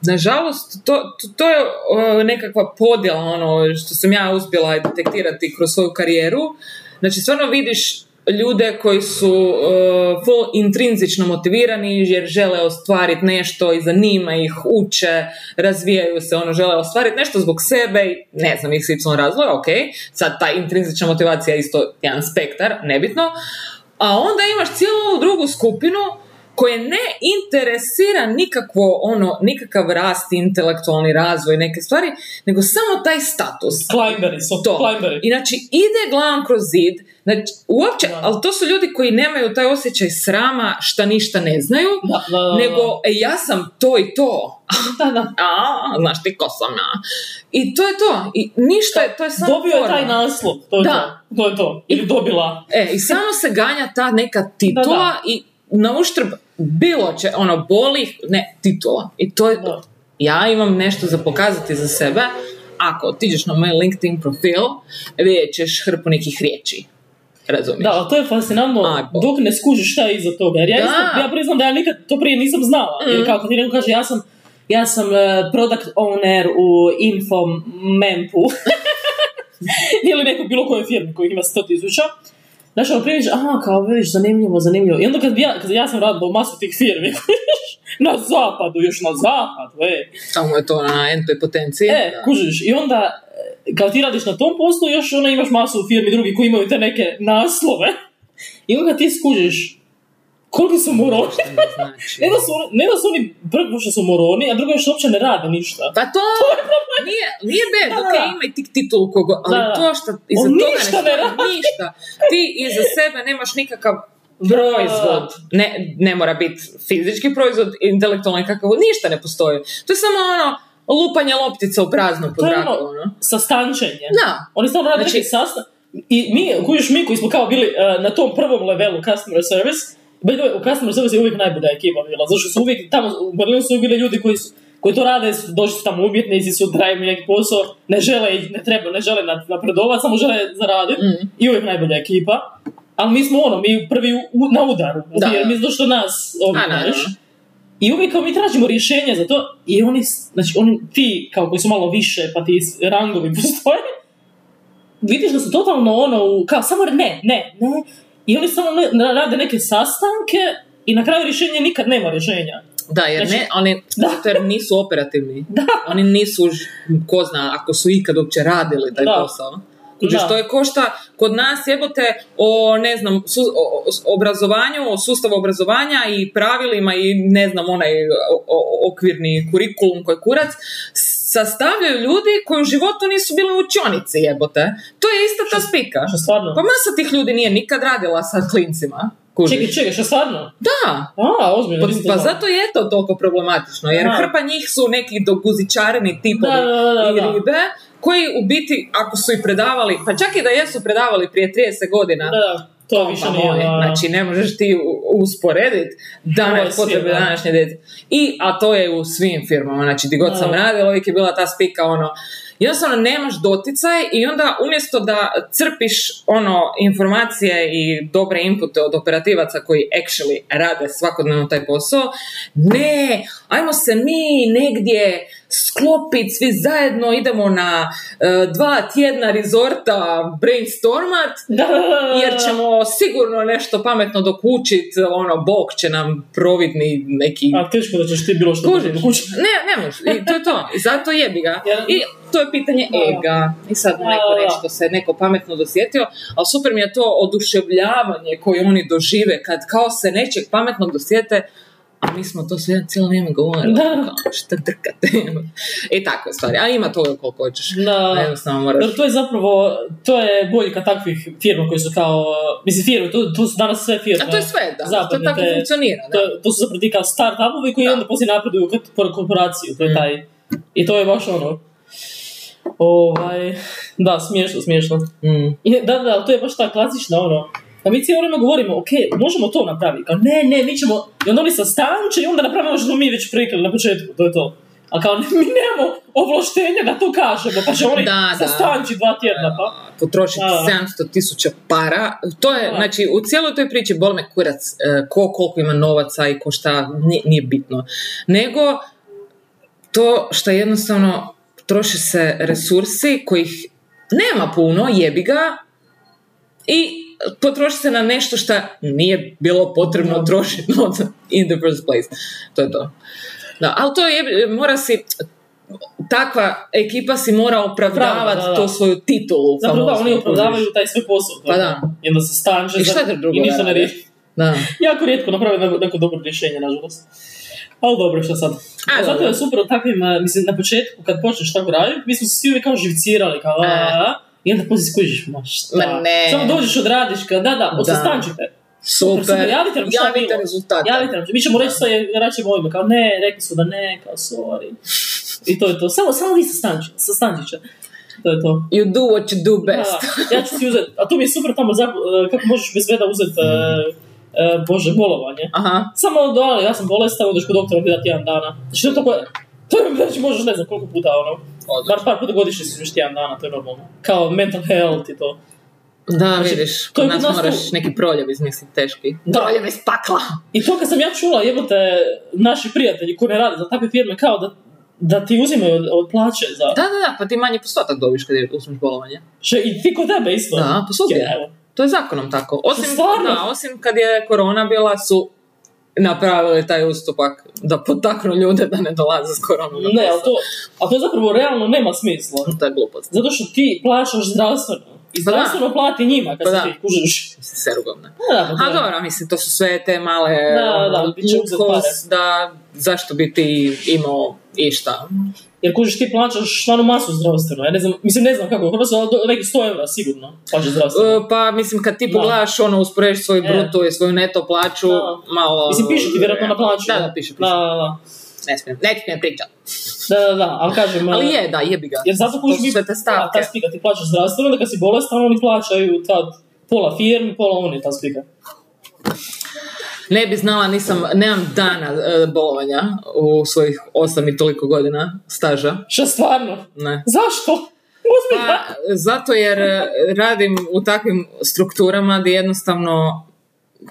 nažalost, to, to, to je o, nekakva podjela, ono, što sam ja uspjela detektirati kroz svoju karijeru. Znači, stvarno vidiš ljude koji su uh, full intrinzično motivirani jer žele ostvariti nešto i zanima ih, uče, razvijaju se, ono, žele ostvariti nešto zbog sebe i ne znam, XY razloga, ok, sad ta intrinzična motivacija je isto jedan spektar, nebitno, a onda imaš cijelu drugu skupinu koje ne interesira nikakvo ono, nikakav rast, intelektualni razvoj, neke stvari, nego samo taj status. Climberi su, To. climberi. I znači ide glavom kroz zid, znači, uopće, Da. ali to su ljudi koji nemaju taj osjećaj srama šta ništa ne znaju, Da, da, da, da. nego e, ja sam to i to. (laughs) Da, da. A, znaš ti ko sam ja. I to je to. I ništa, je- to je samo Dobio je taj naslov, to je Da. to. To je to. Ili dobila. E, i samo se ganja ta neka titula Da, da. i na uštrb bilo će, ono, boli, ne, titula. I to je, Da. ja imam nešto za pokazati za sebe, ako otiđeš na moj LinkedIn profil, vidjet ćeš hrpu nekih riječi. Razumiješ? Da, ali to je fascinantno Aj, bo. dok ne skužiš šta je iza toga. Jer ja, Da. isto, ja priznam da ja nikad to prije nisam znala. Jer Mm. kako ti neko kaže, ja sam, ja sam eh, product owner u Infomempu. (laughs) Ili nekoj bilo kojoj firmi koji ima 100 tisuća. Znaš, ono prije vidiš, aha, kao vidiš, zanimljivo, zanimljivo. I onda kad, ja, kad ja sam radila u masu tih firmi, (laughs) na zapadu, još na zapadu, e. Tamo je to na NP potenciji. E, Da. kužiš, i onda, e, kad ti radiš na tom poslu, još ono imaš masu firmi drugi koji imaju te neke naslove. (laughs) I onda ti skužiš, koliki su moroni. Ne znači. Ne da su, ne da su oni prvo što su moroni, a drugo je što uopće ne rade ništa. Pa to, (laughs) nije, nije bed, Da, ok, ima i tik titulu kogo, ali Da, to što iza toga ništa ne radi. ništa. Ti iza sebe nemaš nikakav (laughs) proizvod. Ne, ne mora biti fizički proizvod, intelektualni kakav, ništa ne postoji. To je samo ono, lupanje loptica u prazno po To je zraku, ono, ono. sastančenje. Da. Oni samo rade Znači- neki sastan... I mi, kužiš mi koji smo kao bili e, na tom prvom levelu customer service, by the way, u customer service je uvijek najbolja ekipa bila, zato što su uvijek, tamo u Berlinu su bili ljudi koji su koji to rade, došli su tamo umjetnici, su trajali neki posao, ne žele, ne treba, ne žele nap- napredovati, samo žele zaraditi Mm. i uvijek najbolja ekipa. Ali mi smo ono, mi prvi u- na udaru, Da. jer mi što nas ovdje. I uvijek kao mi tražimo rješenje za to i oni, znači oni, ti kao koji su malo više, pa ti rangovi (laughs) postoje, vidiš da su totalno ono, kao samo ne, ne, ne. I oni samo ne, rade neke sastanke i na kraju rješenja nikad nema rješenja. Da, jer Znači- ne, oni, Da. zato jer nisu operativni. Da. Oni nisu, ko zna, ako su ikad uopće radili taj Da. posao. Kužiš, Da. to je košta kod nas jebote o, ne znam, su, o, o- obrazovanju, o sustavu obrazovanja i pravilima i ne znam, onaj o- o- okvirni kurikulum koji kurac, sastavljaju ljudi koji u životu nisu bili u učionici jebote. To je ista ta spika. Što stvarno? Pa masa tih ljudi nije nikad radila sa klincima. Kužiš? Čekaj, čekaj, što stvarno? Da, A, ozbiljno. pa, pa zato je to toliko problematično, jer Aha. hrpa njih su neki doguzičareni tipovi Da, da, da, i ribe, koji u biti, ako su i predavali, pa čak i da jesu predavali prije 30 godina, Da, da, to više pa nije. da. znači ne možeš ti usporediti danas je potrebe da. današnje djece. I, a to je u svim firmama, znači di god sam Da. radila, uvijek je bila ta spika ono, jednostavno nemaš doticaj i onda umjesto da crpiš ono informacije i dobre inpute od operativaca koji actually rade svakodnevno taj posao, ne, ajmo se mi negdje sklopiti svi zajedno, idemo na e, dva tjedna rezorta brainstormat, jer ćemo sigurno nešto pametno dokučit, ono, Bog će nam providni neki... A teško da ćeš ti bilo što dokučiti. Ne, ne možeš. I to je to. I zato jebi ga. I to je pitanje Da. ega. I sad Da, neko da. reći što se neko pametno dosjetio, ali super mi je to oduševljavanje koje oni dožive kad kao se nečeg pametnog dosjete, a mi smo to sve cijelo vrijeme govorili. Da. Kao, šta drkate? (laughs) I tako stvari. A ima toga koliko hoćeš. Da. Jednostavno moraš. Jer to je zapravo, to je boljka takvih firma koji su kao, mislim firme, to, to su danas sve firme. A to je sve, da. To Zapadne, tako te- funkcionira. Da. To, to su zapravo ti kao start-upovi koji Da. onda poslije napreduju kor- korporaciju, to je Mm. taj. I to je baš ono, ovaj, da, smiješno, smiješno. Mm. I, da, da, to je baš ta klasična ono, pa mi cijelo vrijeme govorimo, ok, možemo to napraviti, kao ne, ne, mi ćemo, i onda oni sastanče i onda napravimo ono što mi već prikali na početku, to je to. A kao (laughs) mi nemamo ovlaštenja da to kažemo, pa će oni Da, da. sastanči dva tjedna, pa. potrošiti Da. 700 tisuća para. To je, Da. znači, u cijeloj toj priči bol me kurac e, ko koliko ima novaca i ko šta, nije, nije bitno. Nego to što jednostavno troše se resursi kojih nema puno, jebi ga, i potroši se na nešto što nije bilo potrebno trošiti (laughs) in the first place. To je to. Da, ali to je, mora si, takva ekipa si mora opravdavati Da, da, da. to svoju titulu. Zapravo da, oni opravdavaju taj svoj posao. Pa da. I onda se stanče I šta te drugo i ništa ne riješi. Da. Jako rijetko naprave neko, neko dobro rješenje, nažalost. Ali dobro, što sad. A, Zato dobro. je super u takvim, mislim, na početku kad počneš tako raditi, mi smo se svi uvijek kao živcirali, kao a, E. a, a, i onda poslije skužiš, ma šta, Ma ne. samo dođeš, odradiš, kao da, da, osastančite. Super. super, javite nam šta Javite rezultate. Javite nam, mi ćemo reći sa račim ovima, kao ne, rekli su da ne, kao sorry. I to je to, samo, samo vi sastanči, sastančiće. To je to. You do what you do best. Da, ja ću si uzeti, a tu mi je super tamo za, eh, kako možeš bez veda uzeti, eh, eh, bože, bolovanje. Aha. Samo do, ali ja sam bolestan, odeš kod doktora gledat tjedan dana. Znači to je tako, to je, znači možeš ne znam koliko puta ono, bar par puta godišnje si uzmeš tjedan dana, to je normalno. Kao mental health i to. Da, Znači, vidiš, to kod je nas nas moraš neki proljev izmisliti teški. Da. Proljev iz pakla. I to kad sam ja čula, jebote, naši prijatelji koji ne rade za takve firme, kao da, da ti uzimaju od, od plaće za... Da, da, da, pa ti manji postotak dobiš kad je uzmeš bolovanje. Še, I ti kod tebe isto. Da, svugdje. Ja, evo. To je zakonom tako. Osim, Stvarno? da, osim kad je korona bila su napravili taj ustupak da potaknu ljude da ne dolaze s koronom Ne, ali to, ali to zapravo realno nema smisla. To je glupost. Zato što ti plaćaš zdravstveno. I Pa zdravstveno plati njima kad Pa se ti kužiš. Serugovne. Da, A je- dobro, mislim, to su sve te male Da, da, ono, loopholes da zašto bi ti imao išta. Jer kužiš ti plaćaš stvarno masu zdravstveno. Ja ne znam, mislim ne znam kako, u Hrvatskoj ali do- neki 100 eura sigurno plaćaš zdravstveno. E, Pa mislim kad ti Da. pogledaš ono usporediš svoju E. brutu i svoju neto plaću malo... Mislim, piše ti vjerojatno na plaću. Da, da, piše, piše. Da, da, da. Ne smijem, ne smijem pričat. Da, da, da, ali kažem... Ali eh, je, da, jebi ga. Jer zato su mi... sve te Da, ta spika ti plaćaš zdravstveno, onda kad si bolestan, oni plaćaju tad pola firmi, pola oni, ta spika. Ne bi znala, nisam, nemam dana e, bolovanja u svojih osam i toliko godina staža. Šta stvarno? Ne. Zašto? Pa, zato jer e, radim u takvim strukturama gdje jednostavno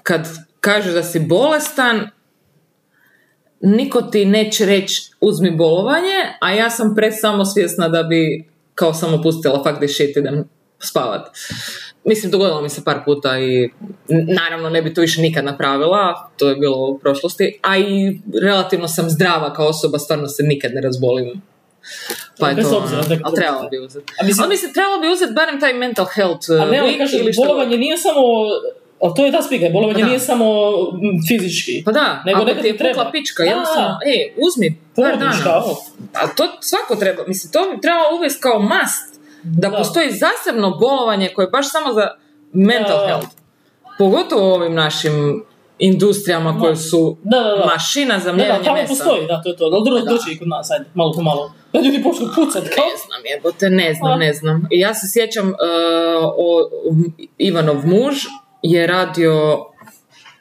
kad kažeš da si bolestan, niko ti neće reći uzmi bolovanje, a ja sam pred samo svjesna da bi kao samo pustila fuck this shit idem spavat. Mislim, dogodilo mi se par puta i naravno ne bi to više nikad napravila, to je bilo u prošlosti, a i relativno sam zdrava kao osoba, stvarno se nikad ne razbolim. Pa je to, obzira ali trebalo bi uzeti. A mislim- Ali mislim, trebalo bi uzeti barem taj mental health A ne, week kažem, ili što bolovanje nije samo... Ali to je ta spika, bolovanje Da. nije samo fizički. Pa da, Nego ako ti je ti treba. pukla pička, Da. jednostavno, ej, uzmi par dana. A to svako treba, mislim, to bi trebalo uvesti kao must, da, Da. postoji zasebno bolovanje koje je baš samo za mental Da. health. Pogotovo u ovim našim industrijama koje su Da, da, da. mašina za Da, da, mljenje tamo mesa. postoji, da, to je to. Da, dobro, Da. doći i kod nas, ajde, malo po malo. Da ljudi počnu pucat, kao... Ne znam, jebote, ne znam, A. ne znam. Ja se sjećam, uh, o, Ivanov muž je radio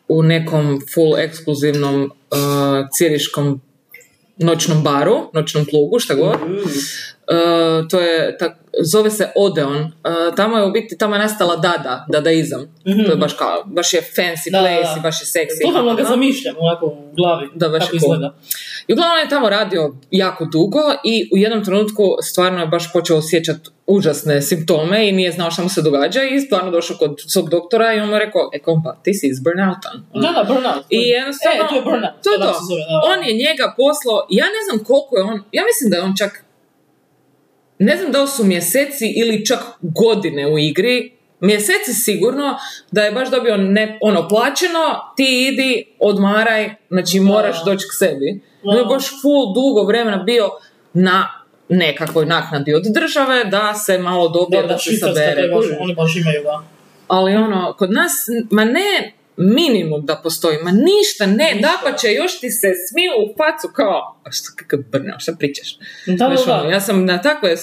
u nekom full ekskluzivnom uh, ciriškom noćnom baru, noćnom klubu, šta god. Mm. Uh, to je, tak, zove se Odeon. Uh, tamo je u biti, tamo je nastala Dada, dadaizam. To je baš kao, baš je fancy. Da, place da. i baš je seksi. Totalno ga zamišljam ovako u glavi. Da, baš kako izgleda. I uglavnom je tamo radio jako dugo i u jednom trenutku stvarno je baš počeo osjećati užasne simptome i nije znao šta mu se događa i stvarno došao kod svog doktora i on mu je rekao, e kompa, ti si izburnoutan. Da, da, burnout. I jednostavno, E, to je burnout. to to. On je njega poslao, ja ne znam koliko je on, ja mislim da je on čak, ne znam da li su mjeseci ili čak godine u igri, mjeseci sigurno, da je baš dobio ne, ono plaćeno, ti idi, odmaraj, znači moraš doći k sebi. Da. On je baš full dugo vremena bio na nekakvoj naknadi od države da se malo dobije Da, da, da, se sabere. oni baš imaju, da. Ali ono, kod nas, ma ne minimum da postoji, ma ništa, ne, Ništa. da će još ti se smiju u facu kao, a šta kakav burnout, šta pričaš? Da, Znaš, da. ono, ja sam na takve uh,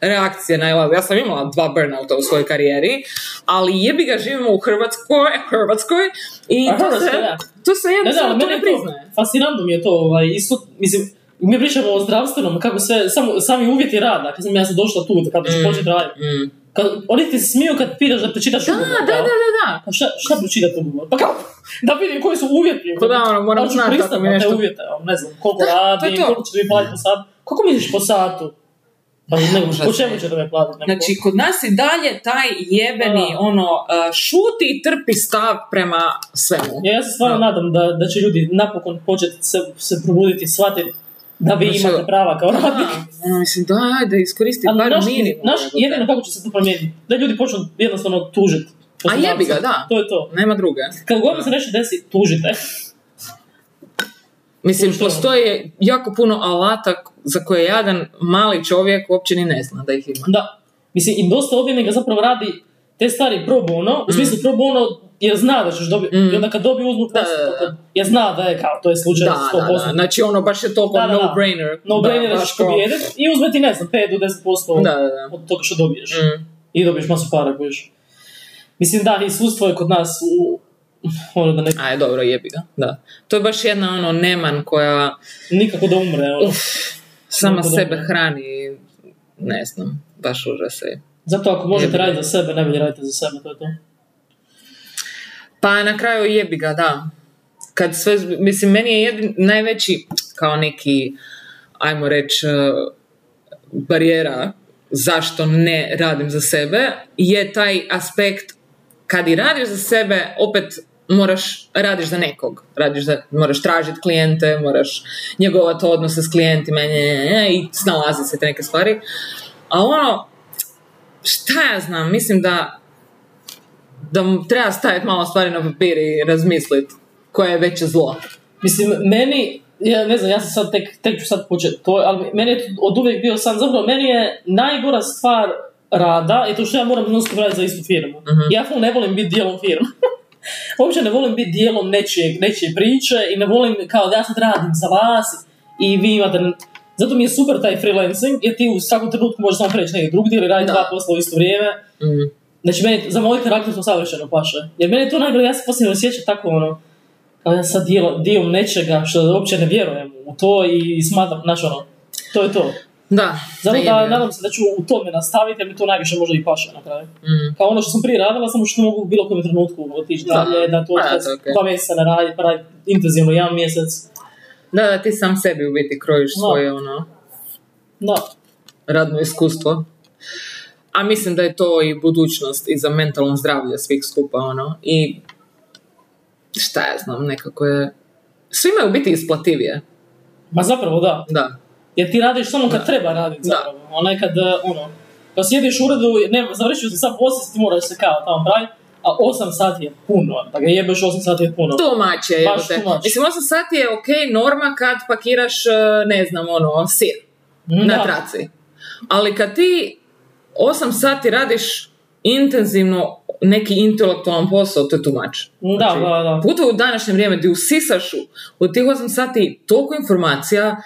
reakcije nailazila, ja sam imala dva burnouta u svojoj karijeri, ali jebi ga živimo u Hrvatskoj, Hrvatskoj i A to Hrvatskoj, se, da. to se jednostavno to ne priznaje. fascinantno mi je to, ovaj, isto, mislim, mi pričamo o zdravstvenom, kako sve, samo, sami uvjeti rada, kad sam ja sam došla tu, kada ću Mm, početi raditi. Mm. Kad, oni ti smiju kad pitaš da pročitaš Da, ugovor, da, da, da, da. Pa šta, šta pročitati ugovor? Pa kao, da vidim koji su uvjeti. Pa da, ono, moram Da znati kako mi na te nešto- uvjete, ono, ne znam, koliko Da, to. koliko ćete mi platiti po satu. Kako misliš po satu? Pa ne, po čemu ćete me platiti? Znači, kod nas i dalje taj jebeni, Da. ono, uh, šuti i trpi stav prema svemu. Ja, ja se stvarno Da. nadam da, da će ljudi napokon početi se, se probuditi, shvatiti da vi imate prava kao Da, radnik. mislim, da, ajde, iskoristi bar naš, minimum. naš, jedino kako će se to promijeniti, da ljudi počnu jednostavno tužiti. A jebi ga, da. To je to. Nema druge. Kad god se nešto desi, tužite. Mislim, postoji jako puno alata za koje jedan mali čovjek uopće ni ne zna da ih ima. Da. Mislim, i dosta odvjetnika zapravo radi te stvari pro bono, u smislu pro bono jer zna da ćeš dobiti, Mm. i onda kad dobije uzmu Da, posao, da, da. jer zna da je kao, to je slučaj Da, da, 100%. da. Znači, ono, baš je toliko Da, da, da. no-brainer. No brainer da baš ćeš pobijediti i uzme ti, ne znam, 5 do 10% Da, da, da. od toga što dobiješ. Mm. I dobiješ masu para, kojiš. Mislim, da, iskustvo je kod nas u... Ono da ne, Aj, dobro, jebi ga, da. To je baš jedna, ono, neman koja nikako da umre, ono. sama Jako sebe hrani, ne znam, baš užas je. Zato ako možete raditi za sebe, najbolje radite za sebe, to je to. Pa na kraju jebi ga, da. Kad sve, mislim, meni je jedin, najveći kao neki, ajmo reći, barijera zašto ne radim za sebe, je taj aspekt kad i radiš za sebe, opet moraš, radiš za nekog. Radiš za, moraš tražiti klijente, moraš njegovati odnose s klijentima nje, nje, nje, i snalaziti se te neke stvari. A ono, šta ja znam, mislim da da treba staviti malo stvari na papir i razmisliti koje je veće zlo. Mislim, meni, ja ne znam, ja sam sad tek, tek ću sad početi to, ali meni je od uvijek bio san, zapravo meni je najgora stvar rada i to što ja moram non raditi za istu firmu. Ja ful ne volim biti dijelom firme. (laughs) Uopće ne volim biti dijelom nečije, nečije priče i ne volim kao da ja sad radim za vas i vi imate... Zato mi je super taj freelancing jer ti u svakom trenutku možeš samo preći negdje drugdje ili raditi dva posla u isto vrijeme. Mm. Znači, meni, za moj karakter to savršeno paše. Jer meni je to najgore, ja se poslije osjećam tako ono, kao ja sam dio, dio nečega što uopće ne vjerujem u to i smatram, znači ono, to je to. Da, Zato da nadam se da ću u tome nastaviti, jer mi to najviše možda i paše na kraju. Mm. Kao ono što sam prije radila, samo što mogu u bilo kojem trenutku otići Da. dalje, da to Pa, dva mjeseca ne radi, pa radi intenzivno jedan mjesec. Da, da, ti sam sebi u biti krojiš Da. svoje ono, Da, radno iskustvo. A mislim da je to i budućnost i za mentalno zdravlje svih skupa, ono. I šta ja znam, nekako je... Svima je u biti isplativije. ma zapravo da. Da. Jer ti radiš samo kad Da. treba raditi Da. zapravo. Onaj kad, uh, ono, kad sjediš u uredu, ne, završio si sad posao, ti moraš se kao tamo praviti, a 8 sati je puno. Da ga jebeš 8 sati je puno. Too much je, Baš. Mislim, 8 sati je ok, norma kad pakiraš, e, ne znam, ono, sir na Da. traci. Ali kad ti 8 sati radiš intenzivno neki intelektualan posao, to je too much. Da, da, da. Pogotovo u današnje vrijeme gdje usisaš u tih 8 sati toliko informacija,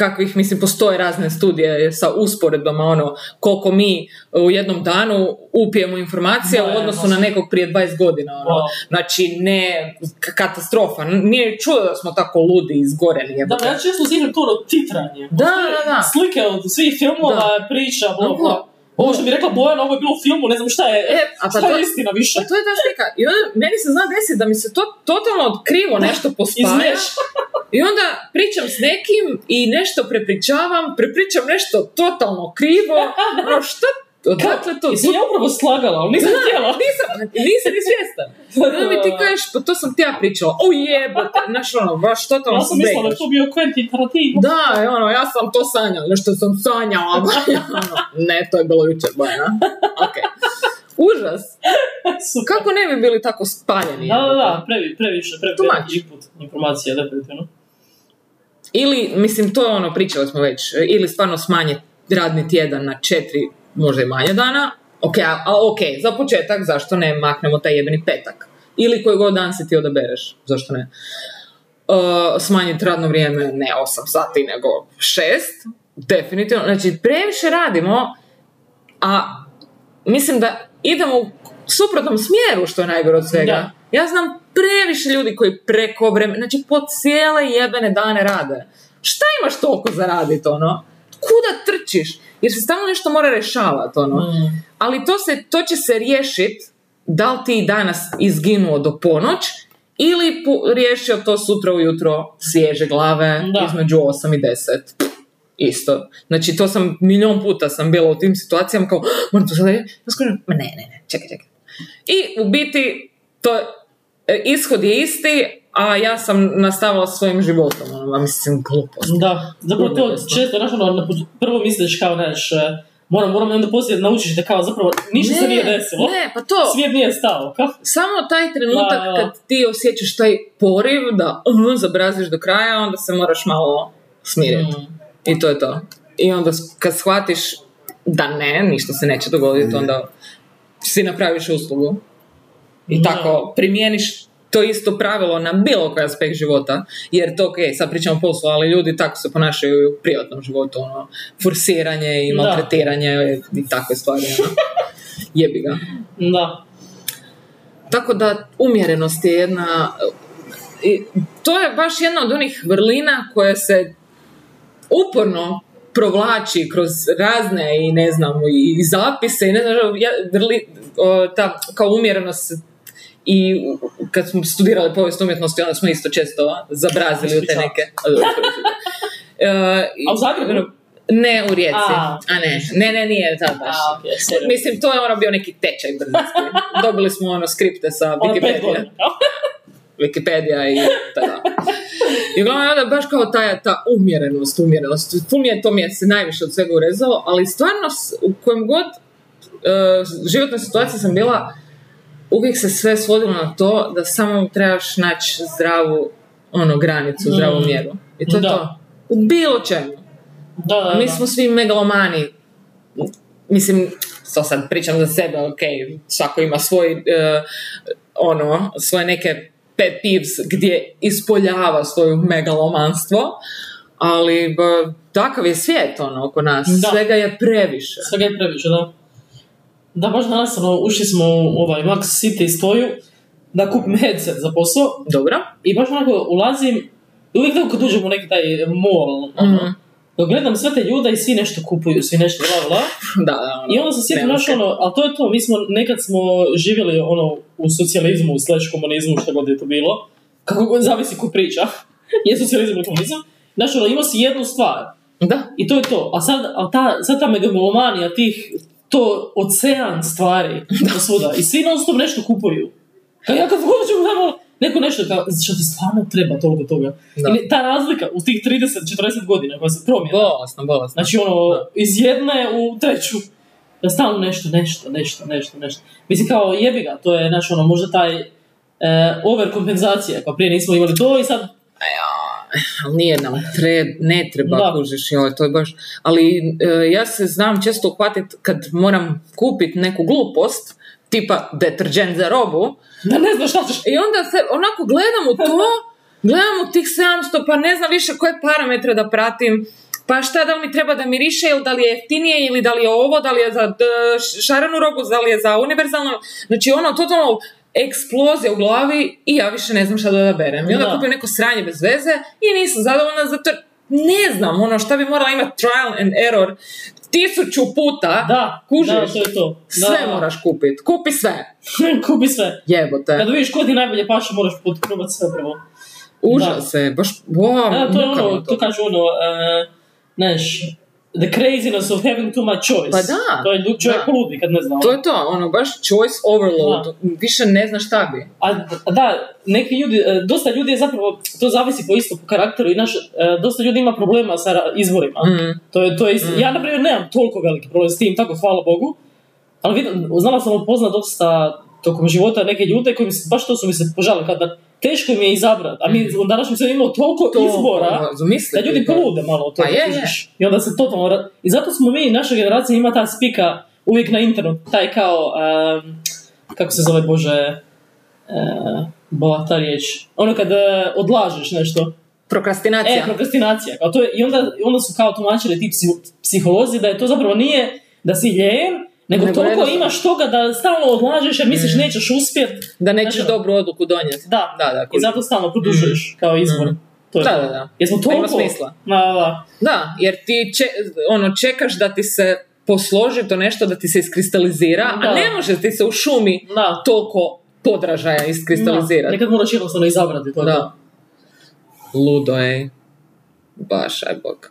kakvih, mislim, postoje razne studije sa usporedbama, ono, koliko mi u jednom danu upijemo informacija u odnosu na nekog prije 20 godina, ono. Znači, ne, katastrofa. Nije čudo da smo tako ludi izgoreni, Da, ja često uzimam to titranje. Da, da, da. Slike od svih filmova, priča, bla, Da. bla. Ovo što bi rekla Bojana, ovo je bilo u filmu, ne znam šta je, E, a pa šta to- je istina više. Pa to je ta slika. I onda meni se zna desiti da mi se to totalno krivo nešto (laughs) pospaja. I onda pričam s nekim i nešto prepričavam, prepričam nešto totalno krivo. (laughs) Ono, što? Odakle to? I sam ja upravo slagala, ali nisam htjela. (laughs) Nisam, nisam ni svjestan. I onda mi ti kažeš, pa to sam ti ja pričala. O jebote, znaš ono, baš totalno Ja sam mislila da to bio Quentin Tarantino. Da, ono, ja sam to sanjala, nešto sam sanjala. (laughs) Ono, ne, to je bilo jučer, Bojana. Ok. Užas. (laughs) Super. Kako ne bi bili tako spaljeni? Da, da, da, previ, previše, previše input informacija, definitivno. Ili, mislim, to je ono, pričali smo već, ili stvarno smanje radni tjedan na četiri, možda i manje dana. Ok, a, a ok, za početak, zašto ne maknemo taj jebeni petak? Ili koji god dan se ti odabereš, zašto ne? Uh, smanjiti radno vrijeme, ne 8 sati, nego 6, definitivno. Znači, previše radimo, a mislim da idemo u suprotnom smjeru, što je najgore od svega. Da. Ja znam previše ljudi koji preko vremena, znači po cijele jebene dane rade. Šta imaš toliko za radit, ono? Kuda trčiš? Jer se stalno nešto mora rješavati, ono. Mm. Ali to, se, to će se riješit da li ti danas izginuo do ponoć ili pu- riješio to sutra ujutro svježe glave Da. između 8 i 10. Isto. Znači, to sam, milion puta sam bila u tim situacijama kao, "Ah, moram to sada, ma ne, ne, ne, čekaj, čekaj. I u biti, to, e, ishod je isti, a ja sam nastavila svojim životom, ono, mislim, glupost. Da, zapravo to često, znaš, ono, prvo misliš kao, znaš, e, moram, moram onda poslije naučiš da kao zapravo ništa se Ne, nije desilo. Ne, pa to, Svijet nije stao, kao? samo taj trenutak Da, kad ti osjećaš taj poriv da uh, zabraziš do kraja, onda se moraš malo smiriti. Mm. I to je to. I onda kad shvatiš da ne, ništa se neće dogoditi, onda si napraviš uslugu. I tako primijeniš to isto pravilo na bilo koji aspekt života, jer to, ok, sad pričamo o poslu, ali ljudi tako se ponašaju i u privatnom životu, ono, forsiranje i Da. maltretiranje i takve stvari, ono. (laughs) jebi ga. Da. Tako da umjerenost je jedna i to je baš jedna od onih vrlina koje se uporno provlači kroz razne i ne znam i zapise i ne znam ja, vrli, o, ta kao umjerenost i kad smo studirali povijest umjetnosti onda smo isto često zabrazili u te neke (laughs) E, A u Zagrebu? Ne, u Rijeci. A. A, ne, ne, ne, nije tad baš. A, sorry. Mislim, to je ono bio neki tečaj brzinski. (laughs) Dobili smo ono skripte sa Ono Wikipedia. (laughs) Wikipedia i tada. I uglavnom onda baš kao ta, ta umjerenost, umjerenost. Mi je, to mi je se najviše od svega urezalo, ali stvarno u kojem god uh, životnoj situaciji sam bila, uvijek se sve svodilo na to da samo trebaš naći zdravu ono, granicu, zdravu Mm. mjeru. I to je Da. to. U bilo čemu. Da, da, A mi da. smo svi megalomani. Mislim, to sad pričam za sebe, ok, svako ima svoj, e, ono, svoje neke pet peeves gdje ispoljava svoje megalomanstvo, ali ba, takav je svijet, ono, oko nas. Da. Svega je previše. Svega je previše, da. Da, baš danas, ono, ušli smo u ovaj Max City stoju da kupim headset za posao Dobro? i baš onako ulazim i uvijek tako kad uđem u neki taj mall, ono, Mhm. dok gledam sve te ljude i svi nešto kupuju, svi nešto bla bla. (laughs) Da, da, ono, I onda se sjetim naš ono, ali to je to, mi smo, nekad smo živjeli ono u socijalizmu, slash komunizmu, što god je to bilo, kako god zavisi ko priča, (laughs) je socijalizam ili komunizam, znaš ono, imao si jednu stvar, Da, i to je to, a sad, a ta, sad ta megalomanija tih, to ocean stvari, (laughs) svuda, i svi non stop nešto kupuju. Kao ja kad god ću tamo, neko nešto kao, što ti stvarno treba toliko toga. Da. I ta razlika u tih 30-40 godina koja se promijena, bolesno, bolesno. Znači ono, iz jedne u treću. Da stalno nešto, nešto, nešto, nešto, nešto. Mislim kao jebi ga, to je znaš ono, možda taj e, overkompenzacija, kao prije nismo imali to i sad, ali nije nam tre, ne treba Da. kužiš, joj, to je baš, ali e, ja se znam često uhvatiti kad moram kupiti neku glupost, tipa deterđent za robu, da ne znaš šta ćeš. i onda se onako gledam u to, gledam u tih 700, pa ne znam više koje parametre da pratim, pa šta da li mi treba da miriše, ili da li je jeftinije, ili da li je ovo, da li je za d- šarenu robu, da li je za univerzalno, znači ono, totalno eksplozija u glavi i ja više ne znam šta da odaberem. I onda Da. kupim neko sranje bez veze i nisam zadovoljna zato ne znam, ono, šta bi morala imati trial and error tisuću puta, Da, kužiš, da, to je to. Da, sve da. moraš kupit, kupi sve, (laughs) Kupi sve. jebote, Kad vidiš ko ti najbolje paše, moraš probati sve prvo. užas je, baš, wow, Da, to je ono, to kaže ono, uh, znaš, the craziness of having too much choice. Pa da, To je lud- čovjek da. poludi kad ne zna. To je to, ono, baš choice overload, više ne znaš šta bi. A da, neki ljudi, e, dosta ljudi je zapravo, to zavisi po isto po karakteru i naš, e, dosta ljudi ima problema sa izborima. Mm. To je, to je isto. Ja, na primjer, nemam toliko veliki problem s tim, tako hvala Bogu, ali vidim, znala sam upoznat dosta tokom života neke ljude koji mi se, baš to su mi se požali, kada teško im je izabrat, a mi u današnjem svijetu imamo toliko To, izbora, ono, da ljudi to. polude malo od toga, Pa je, je. I onda se totalno... ra- I zato smo mi, naša generacija ima ta spika uvijek na internetu, taj kao, em, kako se zove, Bože, uh, bola ta riječ, ono kad e, odlažeš nešto, Prokrastinacija. e, prokrastinacija, kao to je, i onda, onda su kao tumačili ti psi- psiholozi da je to zapravo nije da si lijen, nego, Nego toliko jednostavno- imaš toga da stalno odlažeš jer misliš nećeš uspjet. da nećeš Znači, dobru odluku donijeti. Da, Da, da, i zato stalno produžuješ kao izbor. To je Da, da, da. Jer smo Pa ima toliko... smisla. Da, da. Da, jer ti če, ono, čekaš da ti se posloži to nešto, da ti se iskristalizira, Da. a ne može ti se u šumi Da. toliko podražaja Da, iskristalizirati. nekad moraš jednostavno izabrati to. Da. Ludo je. Baš, aj bog.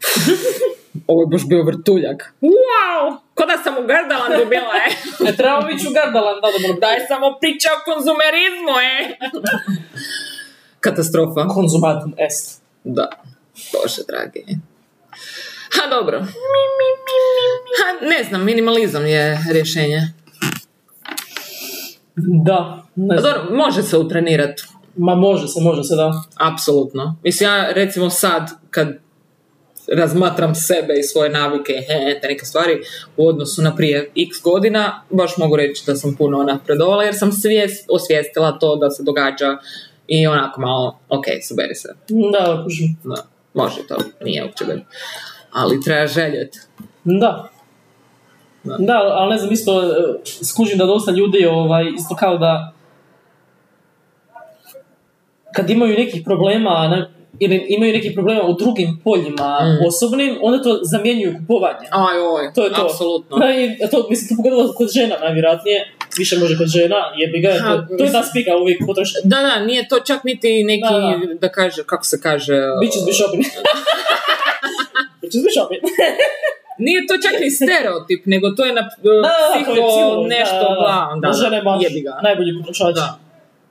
(laughs) Ovo je baš bio vrtuljak. Wow! Ko da sam u Gardalandu bila, e? Ne trebamo ići u Gardaland, da, da, da. Daj samo priča o konzumerizmu, e? Katastrofa. Konzumatum est. Da. Bože, dragi. Ha, dobro. Ha, ne znam, minimalizam je rješenje. Da, ne Pa znam. dobro, može se utrenirati. Ma može se, može se, da. Apsolutno. Mislim, ja recimo sad, kad razmatram sebe i svoje navike, he, te neke stvari, u odnosu na prije x godina, baš mogu reći da sam puno napredovala, jer sam svijest, osvijestila to da se događa i onako malo, ok, saberi se. Da. Da, može to, nije uopće. Ali treba željeti. Da. Da. Da, ali ne znam, isto e, skužim da dosta ljudi ovaj, isto kao da kad imaju nekih problema ne, ili imaju nekih problema u drugim poljima Mm. osobnim, onda to zamjenjuju kupovanje. Aj, oj, To je to. apsolutno. Da, to, mislim, to pogodilo kod žena najvjerojatnije. Više može kod žena, jebi ga. Ha, To, to je ta spika uvijek potroši. Da, da, nije to čak niti neki, Da, da, kaže, kako se kaže... Bitches be shopping. (laughs) Bitches be shopping. Nije to čak ni stereotip, nego to je na (laughs) Da, da, je psiho nešto, da, da, da, da, da, žene baš jebi ga. najbolji potrošači. Da.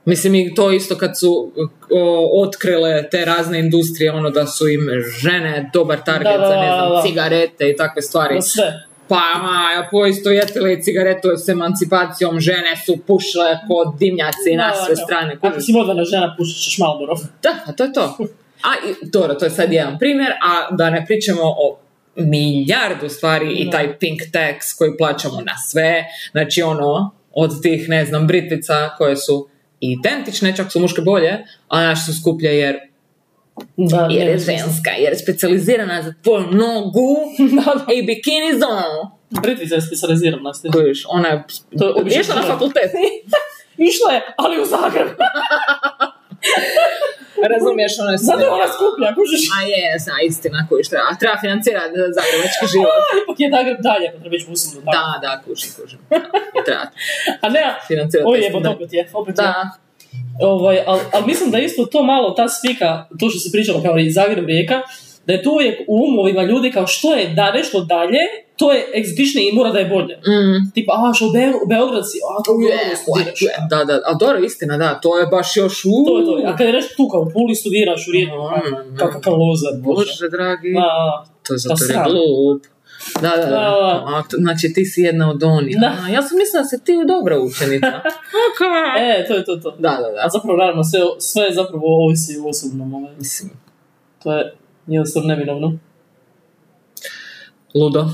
Mislim i to isto kad su o, otkrile te razne industrije, ono da su im žene dobar target Da, da, za ne znam, da, da. cigarete i takve stvari. Sve. Pa, ma, poistovjetili cigaretu s emancipacijom, žene su pušile kod dimnjaci na Da, sve da. strane. Ako si moderna žena, pušit ćeš Marlboro. Da, a to je to. A, i, dobro, to je sad jedan primjer, a da ne pričamo o milijardu stvari i Da. taj pink tax koji plaćamo na sve, znači ono, od tih, ne znam, britvica koje su identične, čak su muške bolje, a naše su skuplje jer, Da, jer je ženska, jer je specializirana za tvoju nogu (laughs) Da, da. i bikini zonu. Britvica je specializirana. Kojiš, ona je, To je obično išla na fakultet, (laughs) Išla je, ali u Zagreb. (laughs) razumiješ, ona je Zato je ona skuplja, kužiš. A je, zna, istina, kojiš, treba, a treba financirati zagrebački (laughs) život. A, ipak je Zagreb dalje, pa treba ići busom do. Da, da, kužim, kužim. Treba A ne, financirati. oj taj jebo, student. opet je, opet je. Da, Ovaj, ali al mislim da isto to malo, ta spika, to što se pričalo kao i Zagreb rijeka, da je to uvijek u umovima ljudi kao što je da nešto dalje, to je egzotičnije i mora da je bolje. mm. Tipa, a što u, Be- u Beograd si, a to u studiraš. da, da, a dobro, istina, da, to je baš još u... To je to. A kad je nešto tu kao u Puli studiraš u Rijeku, Mm, kao kakav lozer, bože. Bože, dragi, da. to je zato jer je glup. Da, da, da. A, znači, ti si jedna od onih. Da. A, ja sam mislila da si ti dobra učenica. Ok. (laughs) E, to je to, to. Da, da, A da. zapravo, naravno, sve, sve je zapravo ovisi o osobnom. Ovaj. Mislim, To je jednostavno neminovno. ludo.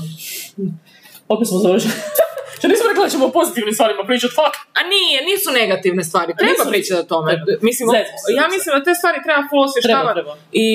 Opet smo završili. (laughs) Što nismo rekli da ćemo o pozitivnim stvarima pričati, fuck. A nije, nisu negativne stvari. Treba Nisu- pričati o tome. Treba. Mislim, ja mislim da te stvari treba full osvještavati i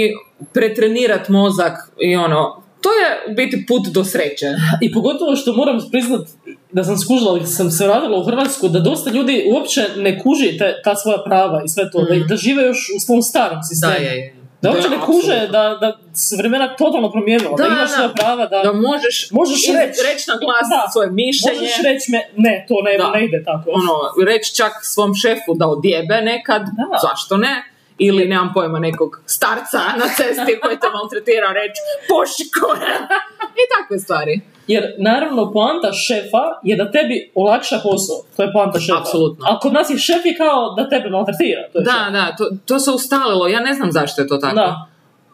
pretrenirat mozak i ono, to je u biti put do sreće. I pogotovo što moram priznat da sam skužila kad sam se radila u Hrvatsku, da dosta ljudi uopće ne kuži te, ta svoja prava i sve to, Mhm. da, da žive još u svom starom sistemu. Da uopće ne kuže da, da se vremena totalno promijenila, da, Da, imaš da. svoja prava, da, Da možeš, Možeš reći. reći na glas Da. svoje mišljenje. možeš reći me, ne, to ne, Da. ne ide tako. ono, reći čak svom šefu da odjebe nekad, Da. zašto ne? Ili, nemam pojma, nekog starca na cesti koji te maltretira reći pošiko (laughs) I takve stvari. Jer naravno poanta šefa je da tebi olakša posao. To je poanta šefa. Apsolutno. A kod nas je šef je kao da tebe maltretira. To je Da, šef. da, to, to se ustalilo. Ja ne znam zašto je to tako. Da.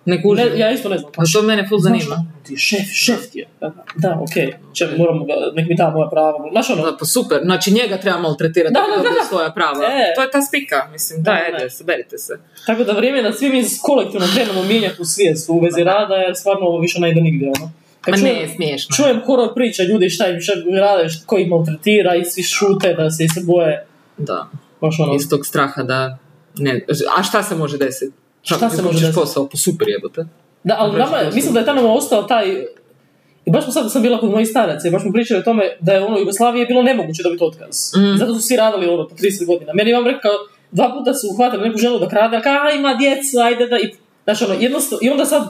Ne kužim. Ne, ja isto ne znam. A to mene ful zanima. Zašto? Ti šef, šef ti je. Da, okej. Če, moramo ga, nek mi da moja prava. Znaš ono, Da, pa super, znači njega treba maltretirati Da, da, da, da, svoja prava. E. To je ta spika, mislim, da, Da, ajde, da. saberite se. tako da vrijeme je da svi mi kolektivno krenemo mijenjati u svijest u vezi rada, jer stvarno ovo više ne ide nigdje. Ono. Kad Ma čujem- ne, smiješno. Čujem horor priča, ljudi šta im še rade, ko ih maltretira i svi šute da se se boje. Da, Baš ono, iz tog straha da... Ne, a šta se može desiti? Šta se može desiti? posao, pa super jebote. Da, ali nama, mislim da je tamo ostao taj... I baš sad sam bila kod mojih staraca i baš smo pričali o tome da je ono u Jugoslaviji je bilo nemoguće dobiti otkaz. Mm. Zato su svi radili ono po 30 godina. Meni vam rekao, dva puta su uhvatili neku ženu da krade, a ima djecu, ajde da... I, znači ono, jednostavno, i onda sad...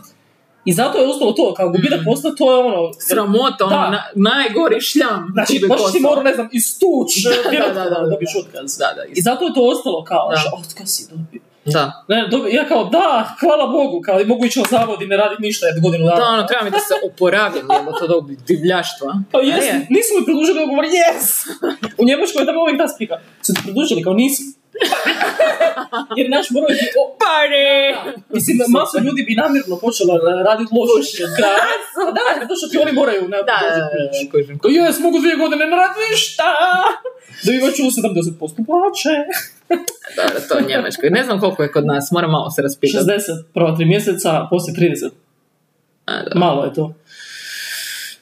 I zato je ostalo to, kao gubitak posla, to je ono... Sramota, ono, na, najgori šljam. Znači, baš si morao, ne znam, istuć, Da, da, da, da, da. dobiš otkaz. Da, da, I zato je to ostalo kao, Da. otkaz si dobio. da. Ne, dobi, ja kao, da, hvala Bogu, kao, i mogu ići na zavod i ne raditi ništa jednu godinu dana. Da, ono, treba mi da se oporavim, jebote, od ovog divljaštva. Pa jes, je. nisu mi produžili ugovor, yes! U Njemačkoj je tamo uvijek ta spika. Su ti produžili, kao nisu. (laughs) Jer naš morao ti... O, Pare! mislim, masu ljudi bi namjerno počela raditi loše. Da, da, zato što ti oni moraju ne, Da, da. Kao, jes, mogu dvije godine ne raditi ništa! Dobivat ću 70% plaće. (laughs) Dobro, to je Njemačkoj. Ne znam koliko je kod nas, moram malo se raspitati. 60 prva tri mjeseca, poslije 30. A. Malo je to.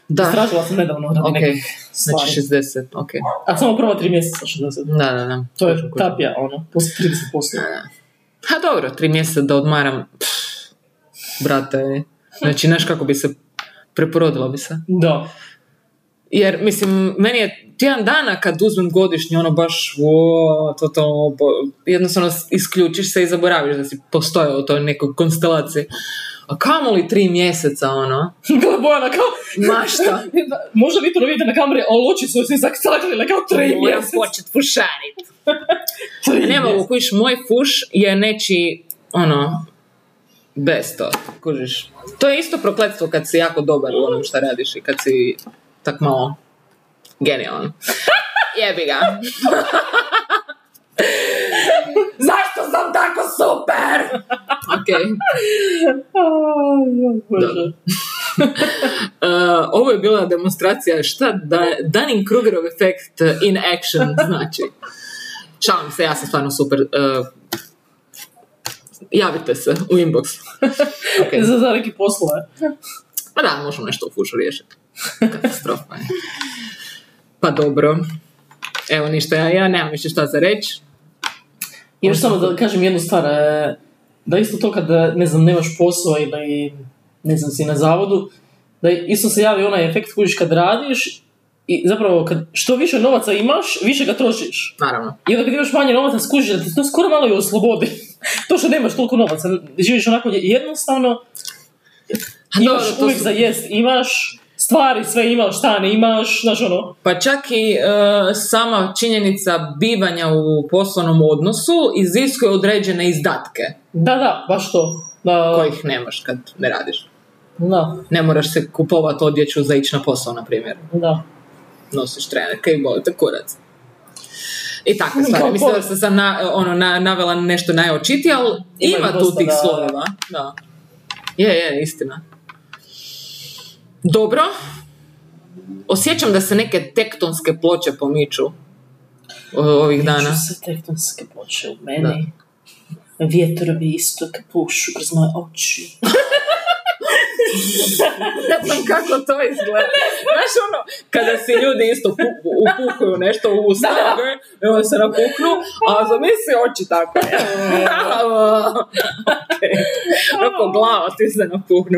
Da, Stražila sam nedavno radi ok. nekih Znači stvari. 60, ok. A samo prva tri mjeseca 60. Da, da, da. To je tapija, ono, poslije 30%. Ha dobro, tri mjeseca da odmaram. Pff, brate, znači, znaš kako bi se preporodila bi se. Da. Jer, mislim, meni je tjedan dana kad uzmem godišnji, ono baš, o, to, to, bo- jednostavno isključiš se i zaboraviš da si postojao u toj nekoj konstelaciji. A kamo li tri mjeseca, ono? (laughs) Gle Bojana kao... Mašta. (laughs) Možda vi to vidite na kameri, ali oči su se zaksaklile kao tri Moram mjeseca. počet fušarit. (laughs) Tri Ne mogu, kužiš, moj fuš je neći, ono, bez to, kužiš. To je isto prokletstvo kad si jako dobar u onom šta radiš i kad si tak malo genijalan. Jebi ga. Sam tako super? (laughs) ok. (laughs) Uh, (laughs) ovo je bila demonstracija šta da, Dunning-Krugerov efekt in action znači. Šalim se, ja sam stvarno super. Uh, javite se u inbox. Ok. Za, za neki poslove. Pa da, možemo nešto u fušu riješiti. Katastrofa je. Pa dobro. Evo ništa, ja, ja nemam više šta za reći. Još samo da kažem jednu stvar, e, da isto to kad, e, ne znam, nemaš posao ili, ne znam, si na zavodu, da isto se javi onaj efekt kužiš kad radiš i zapravo kad što više novaca imaš, više ga trošiš. Naravno. I onda kad imaš manje novaca skužiš da te to skoro malo i oslobodi. (laughs) to što nemaš toliko novaca, živiš onako jednostavno, imaš dobro, to uvijek su- za jest, imaš stvari, sve imaš, šta ne imaš, znaš ono. Pa čak i e, sama činjenica bivanja u poslovnom odnosu iziskuje određene izdatke Da, da, baš to. Da, kojih nemaš kad ne radiš. da, Ne moraš se kupovati odjeću za ići na posao, na primjer. da. Nosiš trenerke i boli te kurac. I takve stvari. Mislim da sam sam na, ono, na, navela nešto najočitije, ali Ima ima, tu tih da. slojeva. Da. Je, je, istina. Dobro. Osjećam da se neke tektonske ploče pomiču ovih dana. Miču se tektonske ploče u meni. Vjetrovi istoka pušu kroz moje oči. (laughs) ne znam kako to izgleda. Znaš ono, kada si ljudi isto pu- upuhuju nešto u usta, i onda se napuknu, a zamisli oči tako. (laughs) (laughs) okay. Onako glava ti se napuhne.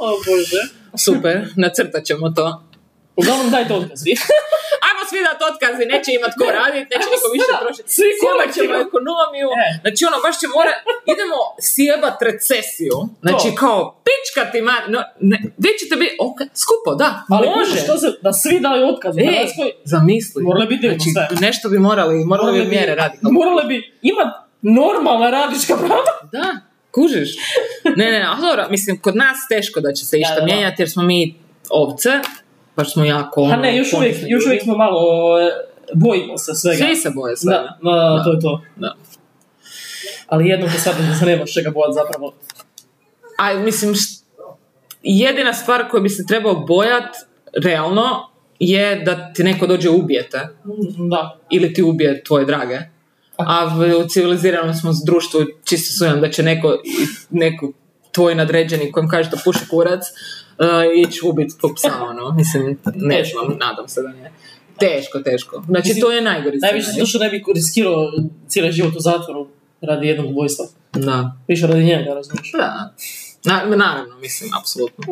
O Bože. Super, nacrtat ćemo to. Uglavnom dajte otkaz vi. (laughs) Ajmo svi dat otkazi, neće imat ko radit, neće niko više trošiti. Svi ćemo ekonomiju, E. znači ono, baš će mora, idemo sjebat recesiju. Znači To. kao, pička ti no, ne, vi ćete biti, ok, skupo, da, Ali može. Što se, da svi daju otkaz Hrvatskoj, zamisli. Morale bi divno znači, sve. nešto bi morali, morali bi mjere raditi. Morale bi imat normalna radnička prava. Da, kužiš. Ne, ne, ali dobro, mislim, kod nas teško da će se išta Da, da, da. mijenjati jer smo mi ovce, baš smo jako... A ono, ne, još uvijek, još uvijek smo malo, bojimo se svega. Svi se boje svega. Da, da, to je to. Da. Ali jednom da shvatim da se nemaš čega bojati zapravo. A mislim, št- jedina stvar koju bi se trebao bojat, realno, je da ti neko dođe ubijete. Da. Ili ti ubije tvoje drage. A u civiliziranom smo društvu čisto sumnjam da će neko, neko tvoj nadređeni kojem kaže da puši kurac uh, ići ubiti tvoj psa, ono. Mislim, ne znam, nadam se da ne. Teško, teško. Znači, Mislim, to je najgori Najviše zato što ne bi riskirao cijeli život u zatvoru radi jednog ubojstva. Da. Više radi njega, razumiješ? Da. Na, naravno, mislim, apsolutno.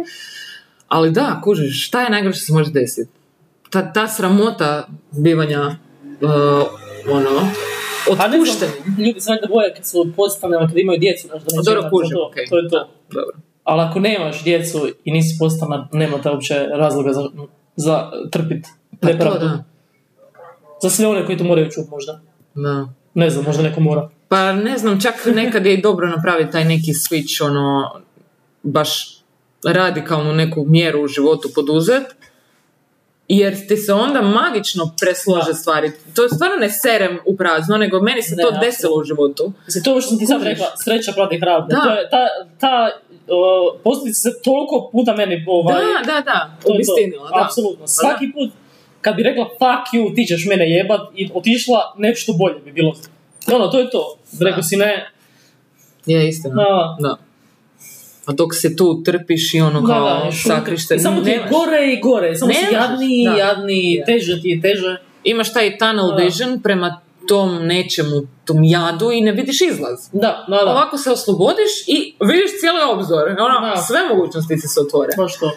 Ali da, kužiš, šta je najgore što se može desiti? Ta, ta sramota bivanja uh, ono, Otpušteni. ljudi se valjda boje kad su podstanama, kad imaju djecu, znaš, da Dobro, kužim, to, okej. to je to. Dobro. Ali ako nemaš djecu i nisi postana, nema te uopće razloga za, za trpit Pa to nepravdu. da. Za sve one koji to moraju čuti možda. da. Ne znam, možda neko mora. Pa ne znam, čak nekad je i dobro napraviti taj neki switch, ono, baš radikalnu neku mjeru u životu poduzet, jer ti se onda magično preslože stvari. To je stvarno ne serem u prazno, nego meni se Ne, to desilo u životu. Mislim, to ovo što sam ti sad rekla, sreća plati hrabro. Da. To je, ta, ta o, posljedica se toliko puta meni ovaj, Da, da, da, obistinila, da. Apsolutno. Svaki put kad bi rekla fuck you, ti ćeš mene jebat i otišla, nešto bolje bi bilo. Ono, to je to. Rekao si ne, Je istina. da, Da. A dok se tu trpiš i ono da, kao da, i sakriš se, I samo ti je gore i gore, samo si da. jadniji, Da. teže ti je teže. Imaš taj tunnel vision prema tom nečemu, tom jadu i ne vidiš izlaz. Da, da, da. Ovako se oslobodiš i vidiš cijeli obzor. Ono, sve mogućnosti ti se otvore. Baš to.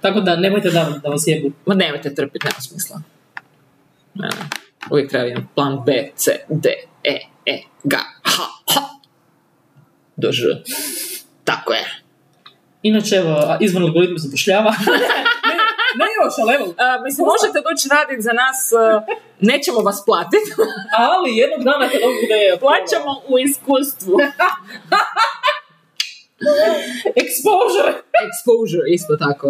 Tako da, nemojte da, da vas jebu. Ma nemojte trpiti, nema smisla. Ne, ne. Uvijek treba jedan plan B, C, D, E, E, G, H, H. Do Ž. Tako je. Inače, evo, izvan algoritma zapošljava. (laughs) ne, ne još, ali evo. A, mislim, možete doći raditi za nas, a, nećemo vas platiti, (laughs) Ali jednog dana kad ovo bude... plaćamo u iskustvu. (laughs) Exposure! Exposure, isto tako.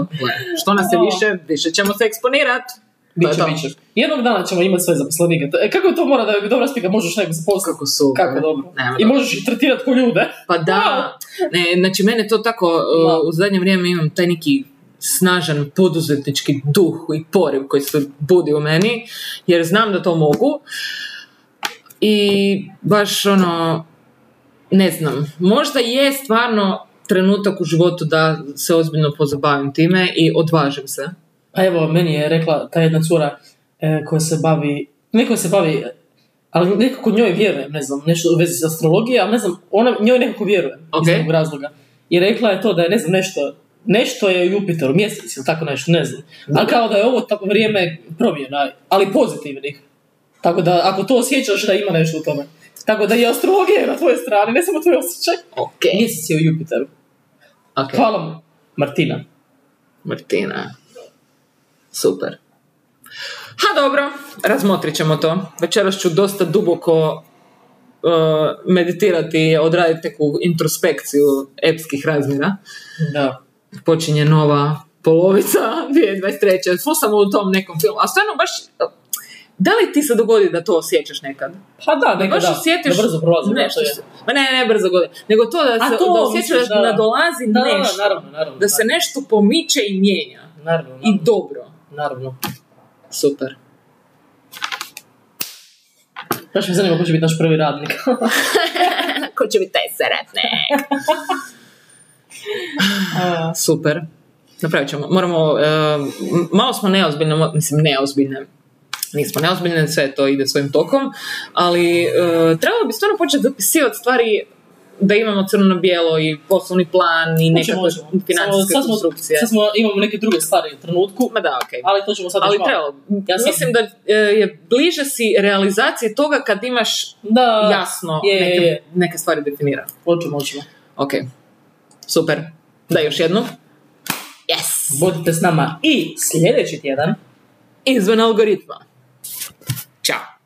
Što nas je više, više ćemo se eksponirati. Biće, biće. Jednog dana ćemo imati sve zaposlenike. E, kako to mora da bi dobra spika možeš nekog zaposliti? Kako su. Kako dobro. I možeš ih tretirati ko ljude. Pa da, (laughs) ne, znači mene to tako, uh, u zadnje vrijeme imam taj neki snažan poduzetnički duh i poriv koji se budi u meni, jer znam da to mogu. I baš ono, ne znam, možda je stvarno trenutak u životu da se ozbiljno pozabavim time i odvažim se. Pa evo, meni je rekla ta jedna cura e, koja se bavi, ne koja se bavi, ali nekako njoj vjerujem, ne znam, nešto u vezi s astrologije, ali ne znam, ona, njoj nekako vjerujem Ok. iz nekog razloga. I rekla je to da je, ne znam, nešto, nešto je u Jupiteru, mjesec ili tako nešto, ne znam. Ali kao da je ovo tako vrijeme promjena, ali pozitivnih. Tako da, ako to osjećaš da ima nešto u tome. Tako da i astrologija je na tvojoj strani, ne samo tvoj osjećaj. Ok. Mjesec je u Jupiteru. Ok. Hvala mu, Martina. Martina. Super. Ha, dobro, razmotrit ćemo to. Večeras ću dosta duboko uh, meditirati i odraditi neku introspekciju epskih razmjera. Da. Počinje nova polovica 2023. Svu sam u tom nekom filmu. A stvarno baš... Da li ti se dogodi da to osjećaš nekad? Pa da, Da nekad baš da. osjetiš Da brzo prolazi. da, nešto. je. Ma ne, ne brzo godi. Nego to da, A se, to da osjećaš da, da. nadolazi Da, da, nešto. naravno, naravno. Da se nešto pomiče i mijenja. Naravno, I naravno. dobro. Naravno. Super. Baš me zanima ko će biti naš prvi radnik. (laughs) Ko će biti taj sretne? (laughs) A, Super. Napravit ćemo. Moramo, e, malo smo neozbiljne, mislim neozbiljne. Nismo neozbiljne, sve to ide svojim tokom, ali e, trebalo bi stvarno početi zapisivati stvari da imamo crno na bijelo i poslovni plan i nekakve možemo. financijske sad smo- konstrukcije. Sad smo, imamo neke druge stvari u trenutku, Ma da, okej. ali to ćemo sad Ali trebalo. Ja sam- Mislim da e, je bliže si realizaciji toga kad imaš Da, jasno je, neke, je. neke stvari definirane. Hoćemo, hoćemo. Ok, super. Da, još jednu. Yes! Budite s nama i sljedeći tjedan. Izvan algoritma. Ćao.